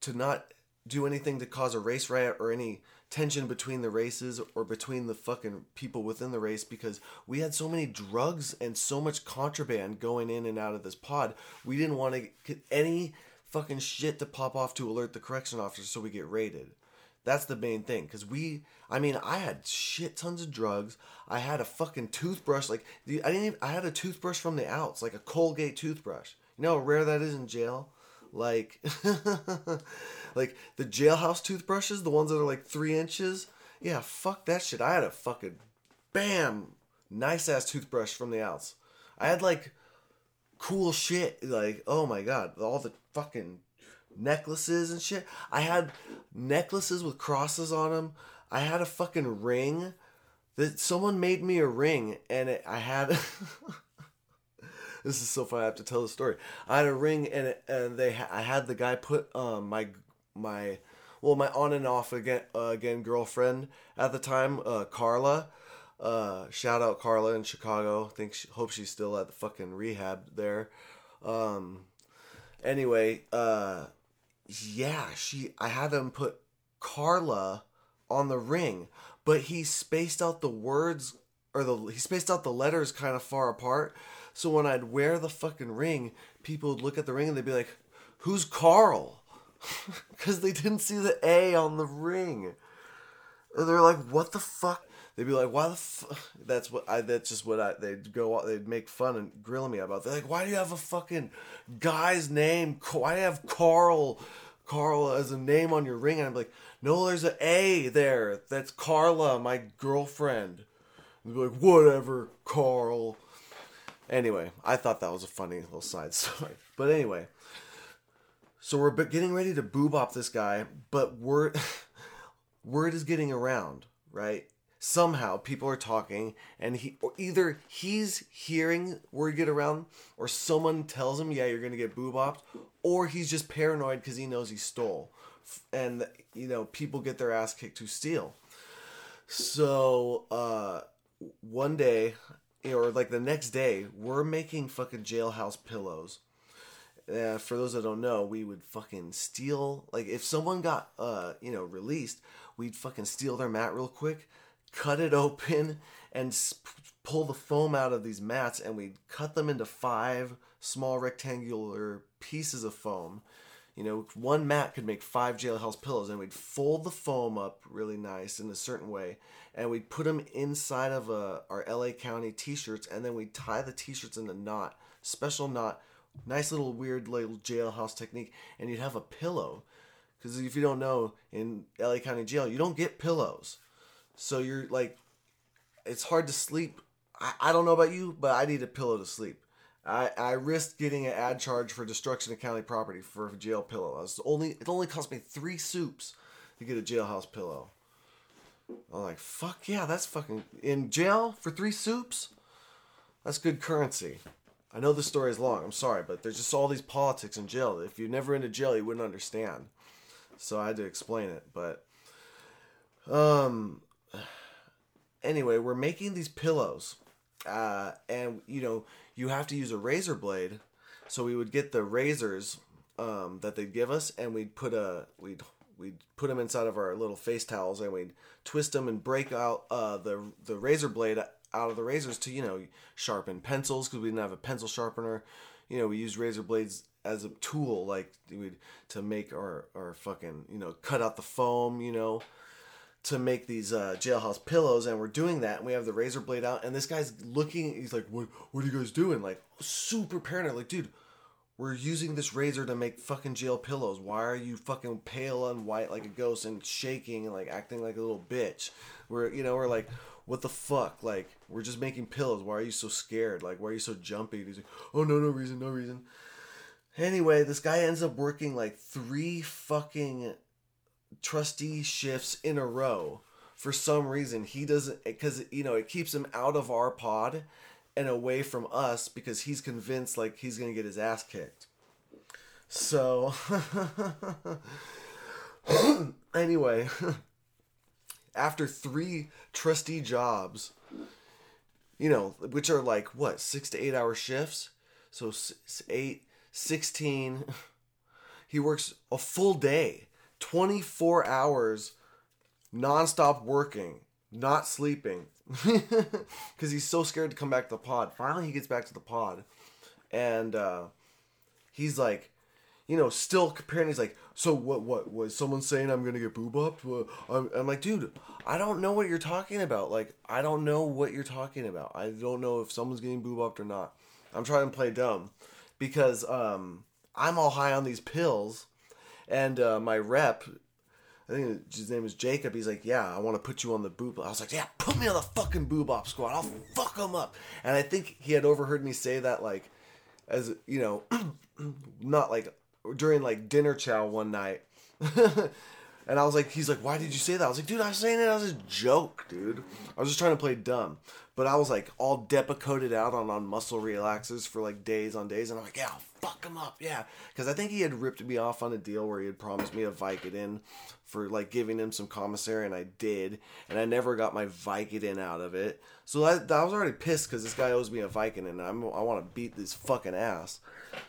to not do anything to cause a race riot or any tension between the races or between the fucking people within the race because we had so many drugs and so much contraband going in and out of this pod we didn't want to get any fucking shit to pop off to alert the correction officer so we get raided that's the main thing. Because we, I mean, I had shit tons of drugs. I had a fucking toothbrush. Like, I didn't even, I had a toothbrush from the outs, like a Colgate toothbrush. You know how rare that is in jail? Like, [LAUGHS] like the jailhouse toothbrushes, the ones that are like three inches. Yeah, fuck that shit. I had a fucking, bam, nice ass toothbrush from the outs. I had like cool shit. Like, oh my god, all the fucking necklaces and shit. I had necklaces with crosses on them. I had a fucking ring that someone made me a ring, and it, I had. [LAUGHS] this is so funny. I have to tell the story. I had a ring, and it, and they I had the guy put um my my well my on and off again uh, again girlfriend at the time uh, Carla. Uh, shout out Carla in Chicago. Think she, hope she's still at the fucking rehab there. Um, anyway, uh, yeah, she I had him put Carla on the ring, but he spaced out the words or the he spaced out the letters kind of far apart. So when I'd wear the fucking ring, people would look at the ring and they'd be like, "Who's Carl?" [LAUGHS] Because they didn't see the A on the ring. And they're like, "What the fuck?" They'd be like, "Why the fuck?" [LAUGHS] That's what I. That's just what I. They'd go. They'd make fun and grill me about. They're like, "Why do you have a fucking guy's name? Why do you have Carl, Carl as a name on your ring?" And I'm like, "No, there's an A there. That's Carla, my girlfriend." And they'd be like, "Whatever, Carl." Anyway, I thought that was a funny little side story. But anyway, so we're getting ready to boobop this guy, but word [LAUGHS] word is getting around, right? somehow people are talking and he or either he's hearing word get around or someone tells him yeah you're gonna get boobopped or he's just paranoid because he knows he stole and you know people get their ass kicked to steal so uh one day or like the next day we're making fucking jailhouse pillows uh, for those that don't know, we would fucking steal. Like, if someone got, uh, you know, released, we'd fucking steal their mat real quick, cut it [LAUGHS] open and sp- pull the foam out of these mats and we'd cut them into five small rectangular pieces of foam You know, one mat could make five jailhouse pillows, and we'd fold the foam up really nice in a certain way, and we'd put them inside of uh, our LA County T-shirts, and then we'd tie the T-shirts in a knot, special knot, nice little weird little jailhouse technique, and you'd have a pillow, because if you don't know, in LA County Jail, you don't get pillows, so you're like, it's hard to sleep. I, I don't know about you, but I need a pillow to sleep. I, I risked getting an ad charge for destruction of county property for a jail pillow. It's only it only cost me three soups to get a jailhouse pillow. I'm like, fuck yeah, that's fucking in jail for three soups. That's good currency. I know the story is long. I'm sorry, but there's just all these politics in jail. If you're never in a jail, you wouldn't understand. So I had to explain it. But um, [SIGHS] anyway, we're making these pillows, uh, and you know you have to use a razor blade. So we would get the razors um, that they'd give us, and we'd put a we'd we'd put them inside of our little face towels, and we'd twist them and break out uh, the the razor blade out of the razors to you know sharpen pencils because we didn't have a pencil sharpener. You know, we used razor blades as a tool, like we'd to make our our fucking you know cut out the foam. You know, to make these uh, jailhouse pillows, and we're doing that, and we have the razor blade out, and this guy's looking, he's like, "What? What are you guys doing?" Like super paranoid, like, dude, we're using this razor to make fucking jail pillows. Why are you fucking pale and white like a ghost and shaking and like acting like a little bitch? We're you know we're like, what the fuck? Like we're just making pillows. Why are you so scared? Like why are you so jumpy? And he's like, oh no no reason no reason. Anyway, this guy ends up working like three fucking trustee shifts in a row for some reason. He doesn't because you know it keeps him out of our pod and away from us because he's convinced like he's gonna get his ass kicked. So [LAUGHS] anyway [LAUGHS] after three trustee jobs you know which are like what six to eight hour shifts? So s- eight 16 [LAUGHS] he works a full day 24 hours nonstop working, not sleeping, [LAUGHS] because he's so scared to come back to the pod. Finally, he gets back to the pod, and uh, he's like, you know, still comparing. He's like, so what? What was someone saying I'm gonna get boobopped? I'm, I'm like, dude, I don't know what you're talking about. Like, I don't know what you're talking about. I don't know if someone's getting boobopped or not. I'm trying to play dumb because um, I'm all high on these pills and uh, my rep, I think his name is Jacob. He's like, "Yeah, I want to put you on the boob." I was like, "Yeah, put me on the fucking boobop squad. I'll fuck them up." And I think he had overheard me say that, like, as you know, [CLEARS THROAT] not like during like dinner chow one night. [LAUGHS] and I was like, he's like, "Why did you say that?" I was like, "Dude, I was saying it as a joke, dude. I was just trying to play dumb." But I was like all depakoted out on, on muscle relaxers for like days on days, and I'm like, yeah, I'll fuck him up, yeah. Because I think he had ripped me off on a deal where he had promised me a Vicodin for like giving him some commissary, and I did, and I never got my Vicodin out of it. So I, I was already pissed because this guy owes me a Vicodin, and I'm, I want to beat this fucking ass.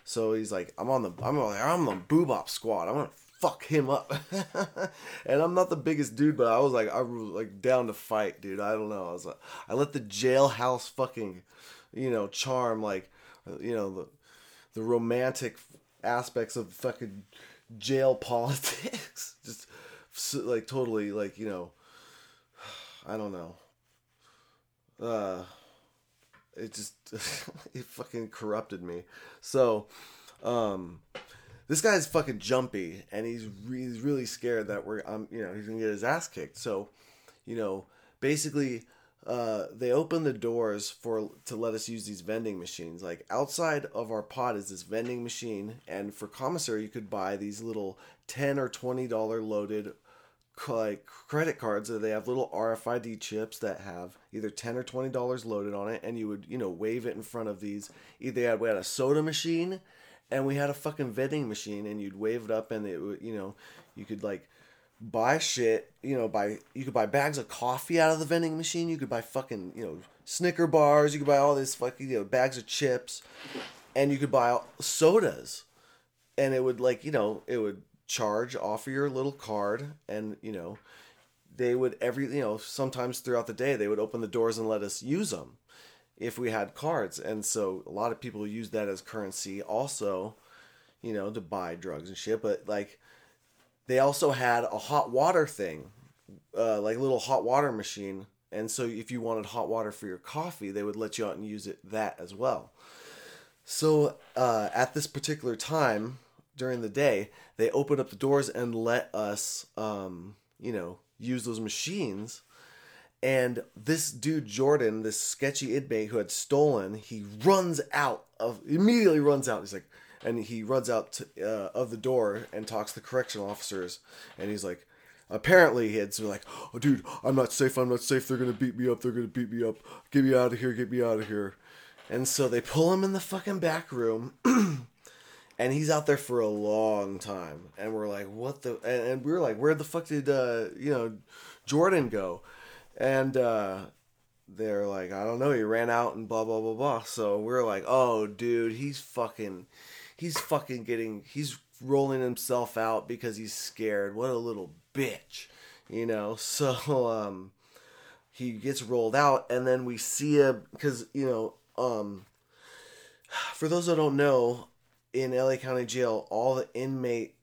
So he's like, I'm on the I'm like I'm on the boobop squad. I'm gonna fuck him up. [LAUGHS] and I'm not the biggest dude, but I was like, I was like down to fight, dude. I don't know. I was like, I let the jailhouse fucking, you know, charm, like, you know, the, the romantic aspects of fucking jail [LAUGHS] politics. [LAUGHS] Just like totally, like, you know, [SIGHS] I don't know. Uh, it just, it fucking corrupted me. So, um, this guy's fucking jumpy and he's, re- he's really scared that we're um you know he's gonna get his ass kicked. So you know basically uh, they open the doors for to let us use these vending machines. Like outside of our pod is this vending machine and for commissary you could buy these little 10 or 20 dollar loaded like credit cards that they have little RFID chips that have either 10 or 20 dollars loaded on it and you would you know wave it in front of these. Either we had a soda machine and we had a fucking vending machine and you'd wave it up and it would you know you could like buy shit you know buy you could buy bags of coffee out of the vending machine you could buy fucking you know snicker bars you could buy all these fucking you know bags of chips and you could buy sodas. And it would like you know it would charge off of your little card and you know they would every you know sometimes throughout the day they would open the doors and let us use them if we had cards and so a lot of people use that as currency also you know, to buy drugs and shit. But like, they also had a hot water thing, uh, like a little hot water machine. And so if you wanted hot water for your coffee, they would let you out and use it that as well. So uh, at this particular time during the day, they opened up the doors and let us, um, you know, use those machines. And this dude Jordan, this sketchy inmate who had stolen, he runs out of immediately runs out. He's like, and he runs out to, uh, of the door and talks to the correctional officers, and he's like, apparently he had so like, oh dude, I'm not safe. I'm not safe. They're gonna beat me up. They're gonna beat me up. Get me out of here. Get me out of here. And so they pull him in the fucking back room. [CLEARS THROAT] and he's out there for a long time. And we're like, what the? And, and we were like, where the fuck did, uh, you know, Jordan go? And uh, they're like, I don't know. He ran out and blah, blah, blah, blah. So we're like, oh, dude, he's fucking, he's fucking getting, he's rolling himself out because he's scared. What a little bitch, you know? [LAUGHS] So, um, he gets rolled out and then we see him because, you know, um, [SIGHS] for those that don't know, in LA County Jail, all the inmate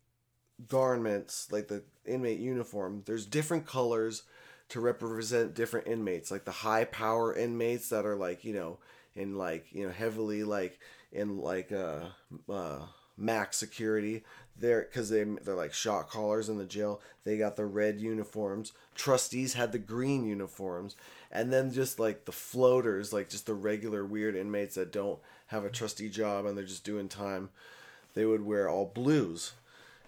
garments, like the inmate uniform, there's different colors to represent different inmates. Like the high power inmates that are like, you know, in like, you know, heavily like in like uh uh max security. They're because they they're like shot callers in the jail. They got the red uniforms. Trustees had the green uniforms. And then just like the floaters like just the regular weird inmates that don't have a trustee job and they're just doing time. They would wear all blues.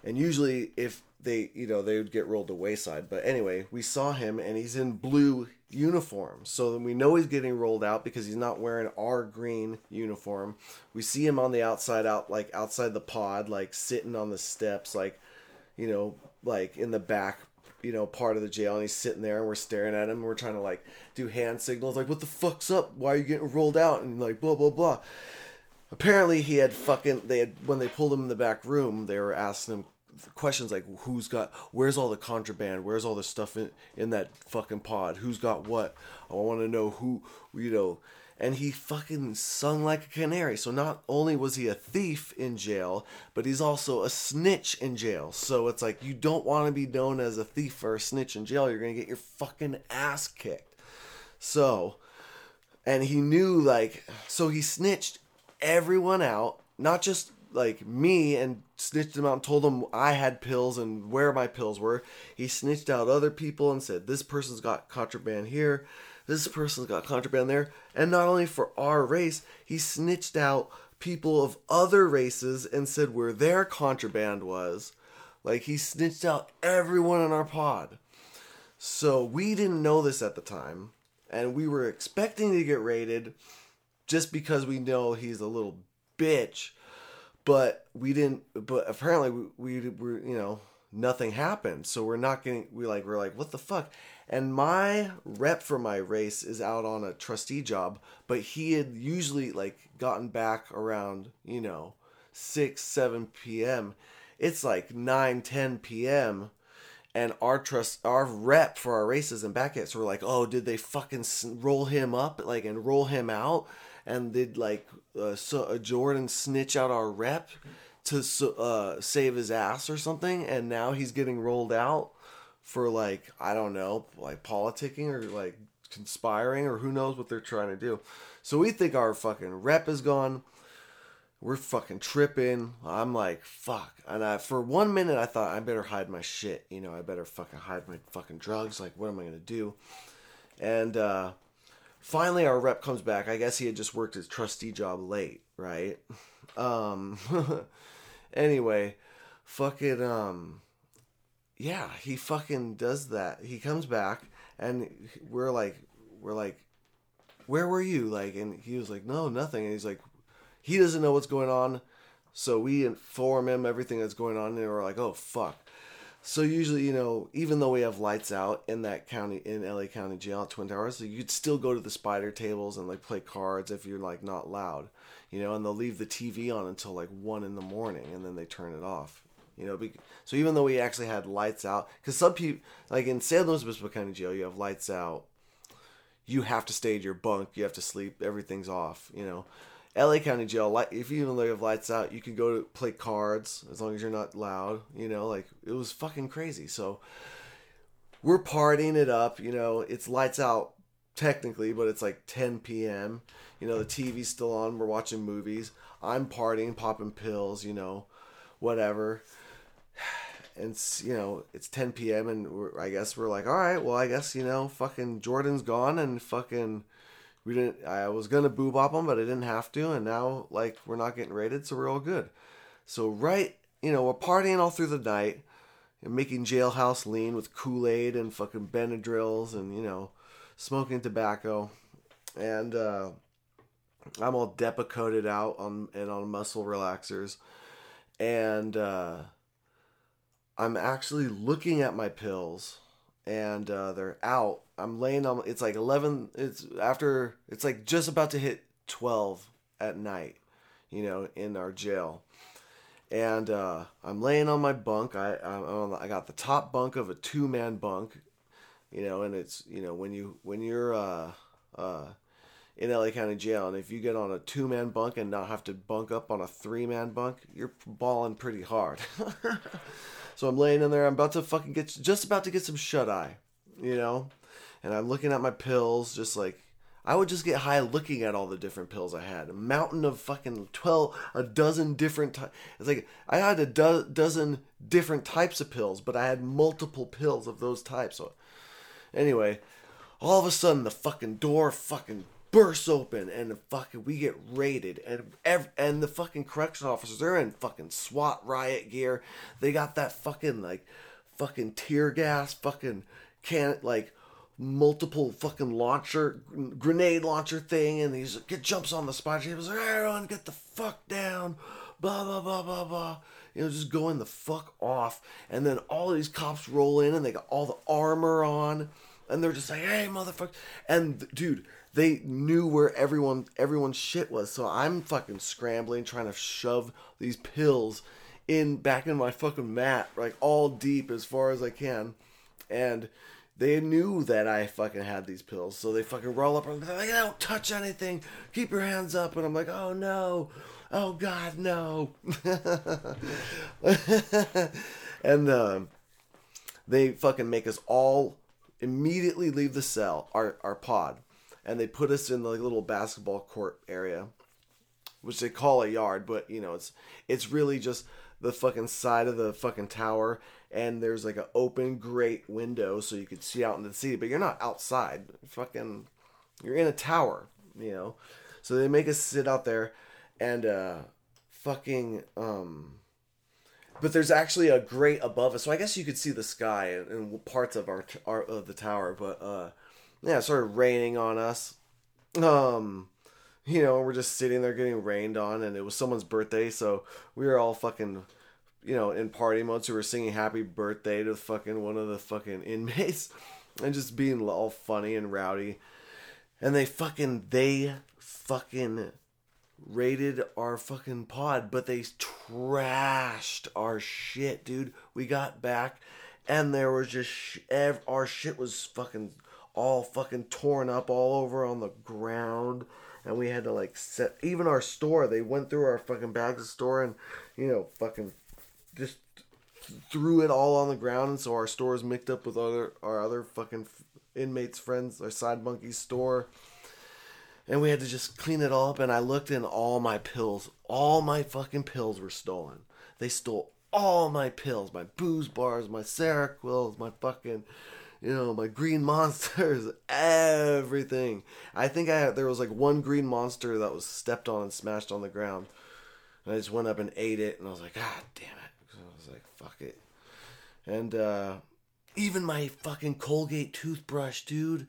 And usually if they you know they would get rolled to wayside. But anyway we saw him and he's in blue uniform. So then we know he's getting rolled out because he's not wearing our green uniform. We see him on the outside out like outside the pod like sitting on the steps like you know like in the back you know part of the jail. And he's sitting there and we're staring at him. And we're trying to like do hand signals like what the fuck's up? Why are you getting rolled out? And like blah blah blah. Apparently he had fucking they had when they pulled him in the back room they were asking him questions like who's got where's all the contraband? Where's all the stuff in in that fucking pod? Who's got what? I want to know who you know. And he fucking sung like a canary. So not only was he a thief in jail but he's also a snitch in jail. So it's like you don't want to be known as a thief or a snitch in jail you're gonna get your fucking ass kicked. So and he knew like so he snitched everyone out not just like me and snitched them out and told them I had pills and where my pills were. He snitched out other people and said this person's got contraband here, this person's got contraband there, and not only for our race, he snitched out people of other races and said where their contraband was. Like he snitched out everyone in our pod. So we didn't know this at the time, and we were expecting to get raided just because we know he's a little bitch but we didn't but apparently we, we were you know nothing happened. So we're not getting we like we're like what the fuck? And my rep for my race is out on a trustee job but he had usually like gotten back around you know 6 7 p.m it's like 9 10 p.m and our trust our rep for our races and back at so we're like oh did they fucking roll him up like and roll him out and did like uh, so, uh, Jordan snitch out our rep to uh, save his ass or something, and now he's getting rolled out for like I don't know, like politicking or like conspiring or who knows what they're trying to do. So we think our fucking rep is gone. We're fucking tripping. I'm like, fuck. And I, for one minute, I thought I better hide my shit. You know, I better fucking hide my fucking drugs. Like, what am I gonna do? And uh, finally our rep comes back. I guess he had just worked his trustee job late, right? Um [LAUGHS] anyway, fucking um yeah, he fucking does that. He comes back and we're like we're like where were you? Like and he was like no, nothing. And he's like he doesn't know what's going on. So we inform him everything that's going on and we're like, "Oh fuck." So usually, you know, even though we have lights out in that county in LA County Jail at Twin Towers, so you'd still go to the spider tables and like play cards if you're like not loud, you know, and they'll leave the TV on until like one in the morning and then they turn it off. You know, so even though we actually had lights out, because some people, like in San Luis Obispo County Jail, you have lights out. You have to stay in your bunk. You have to sleep. Everything's off. You know, LA County Jail, like if you even have lights out, you can go to play cards as long as you're not loud. You know, like it was fucking crazy. So we're partying it up. You know, it's lights out technically, but it's like 10 p.m. You know, the TV's still on. We're watching movies. I'm partying, popping pills. You know, whatever. And you know, it's 10 p.m. and I guess we're like, all right, well, I guess you know, fucking Jordan's gone and fucking we didn't i was gonna boo bop them but i didn't have to and now like we're not getting raided so we're all good. So right you know we're partying all through the night and making jailhouse lean with kool-aid and fucking benadryls and you know smoking tobacco. And uh i'm all depakoted out on and on muscle relaxers. And uh i'm actually looking at my pills and uh, they're out. I'm laying on. It's like eleven. It's after. It's like just about to hit twelve at night. You know, in our jail, and uh, I'm laying on my bunk. I I'm on, I got the top bunk of a two man bunk. You know, and it's you know when you when you're uh uh in LA County Jail, and if you get on a two man bunk and not have to bunk up on a three man bunk, you're balling pretty hard. [LAUGHS] So I'm laying in there. I'm about to fucking get, just about to get some shut eye, you know? And I'm looking at my pills, just like, I would just get high looking at all the different pills I had. A mountain of fucking 12, a dozen different types. It's like, I had a do- dozen different types of pills, but I had multiple pills of those types. So, anyway, all of a sudden the fucking door fucking bursts open and fucking we get raided and ev- and the fucking correction officers they're in fucking SWAT riot gear. They got that fucking like fucking tear gas fucking can like multiple fucking launcher grenade launcher thing and he's get jumps on the spot. He was like, everyone get the fuck down. Blah blah blah blah blah. You know, just going the fuck off. And then all these cops roll in and they got all the armor on. And they're just like, hey motherfucker. And dude, they knew where everyone everyone's shit was. So I'm fucking scrambling, trying to shove these pills in back in my fucking mat, like all deep as far as I can. And they knew that I fucking had these pills, so they fucking roll up and they're like, "Don't touch anything. Keep your hands up." And I'm like, "Oh no, oh god, no." [LAUGHS] and uh, they fucking make us all immediately leave the cell, our our pod, and they put us in the little basketball court area, which they call a yard, but you know it's it's really just the fucking side of the fucking tower, and there's like an open great window so you could see out into the city, but you're not outside. Fucking, you're in a tower, you know. So they make us sit out there, and uh, fucking um. But there's actually a grate above us, so I guess you could see the sky and, parts of our, our of the tower. But uh, yeah, it started raining on us. Um, you know, we're just sitting there getting rained on, and it was someone's birthday, so we were all fucking, you know, in party mode. So we were singing "Happy Birthday" to fucking one of the fucking inmates, [LAUGHS] and just being all funny and rowdy. And they fucking they fucking raided our fucking pod, but they trashed our shit, dude. We got back, and there was just sh- ev- our shit was fucking all fucking torn up all over on the ground. And we had to like set even our store they went through our fucking bags of store and you know fucking just threw it all on the ground. And so our store is mixed up with other our other fucking inmates friends our side monkey store. And we had to just clean it all up. And i looked in all my pills all my fucking pills were stolen. They stole all my pills my booze bars my seroquels my fucking you know, my green [LAUGHS] monsters, everything. I think I there was like one green monster that was stepped on and smashed on the ground. And I just went up and ate it, and I was like, God damn it! So I was like, fuck it. And uh, even my fucking Colgate toothbrush, dude.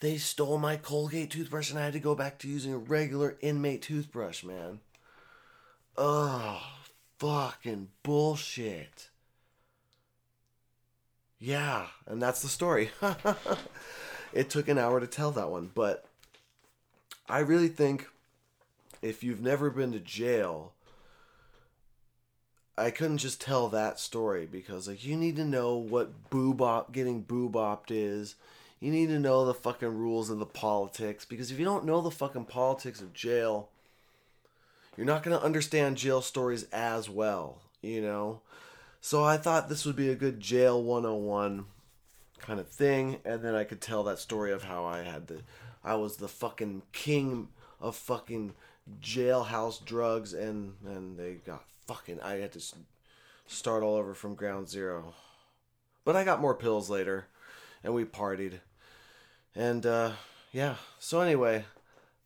They stole my Colgate toothbrush, and I had to go back to using a regular inmate toothbrush, man. Oh, fucking bullshit. Yeah, and that's the story. [LAUGHS] it took an hour to tell that one, but I really think if you've never been to jail, I couldn't just tell that story because like you need to know what boobop getting boobopped is. You need to know the fucking rules of the politics because if you don't know the fucking politics of jail, you're not going to understand jail stories as well, you know? So I thought this would be a good jail 101 kind of thing and then I could tell that story of how I had the I was the fucking king of fucking jailhouse drugs and and they got fucking I had to start all over from ground zero. But I got more pills later and we partied. And uh yeah, so anyway,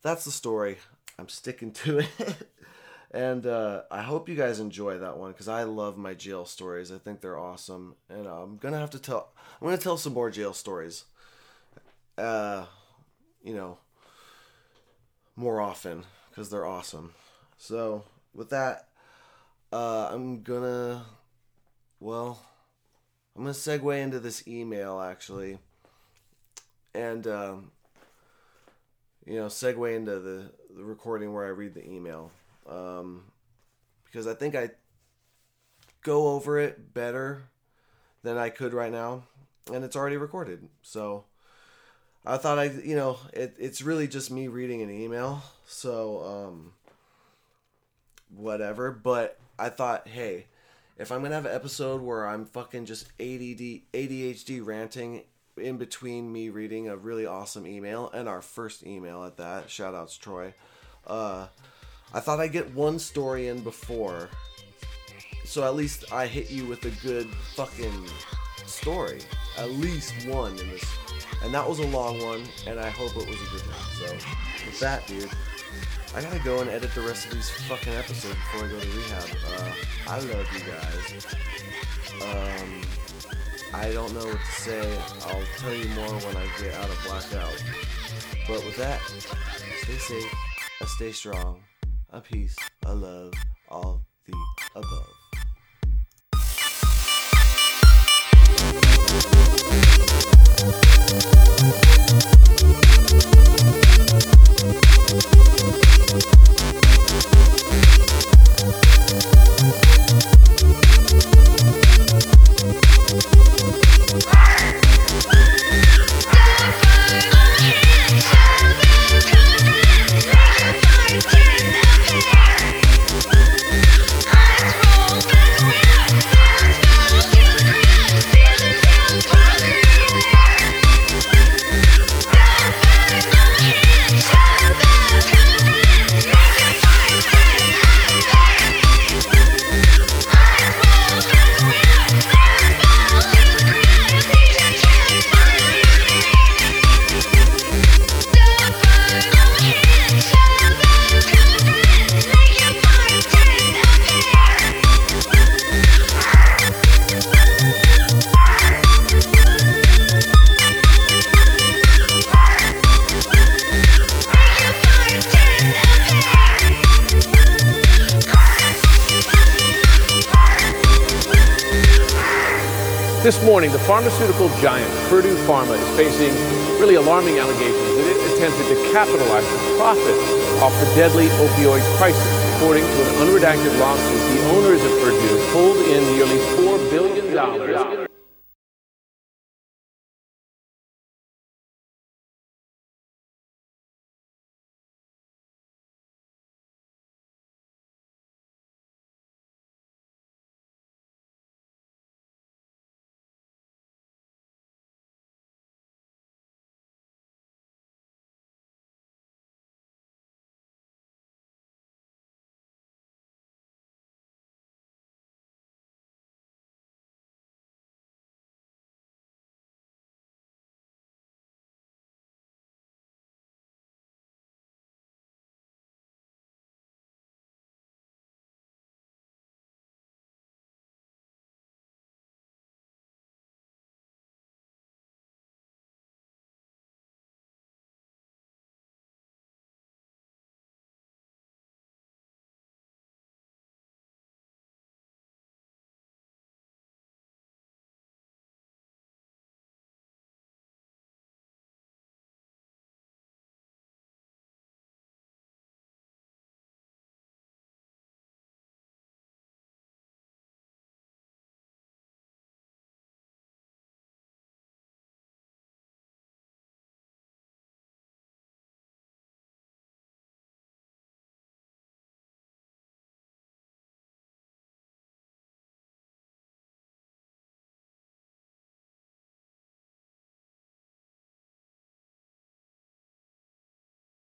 that's the story. I'm sticking to it. [LAUGHS] and uh, I hope you guys enjoy that one because I love my jail stories. I think they're awesome, and I'm gonna have to tell. I'm gonna tell some more jail stories. Uh, you know, more often because they're awesome. So with that, uh, I'm gonna, well, I'm gonna segue into this email actually, and um, you know, segue into the, the recording where I read the email. Um, because I think I go over it better than I could right now, and it's already recorded. So I thought I, you know, it, it's really just me reading an email. So, um, whatever. But I thought, hey, if I'm gonna have an episode where I'm fucking just ADD, ADHD ranting in between me reading a really awesome email and our first email at that, shout outs Troy. Uh, I thought I'd get one story in before, so at least I hit you with a good fucking story, at least one in this, and that was a long one, and I hope it was a good one. So with that, dude. I gotta go and edit the rest of these fucking episodes before I go to rehab. Uh, I love you guys. Um, I don't know what to say. I'll tell you more when I get out of blackout. But with that, stay safe, stay strong, a peace, a love, all the above. This morning, the pharmaceutical giant Purdue Pharma is facing really alarming allegations that it attempted to capitalize the profit off the deadly opioid crisis. According to an unredacted lawsuit, the owners of Purdue pulled in nearly $4 billion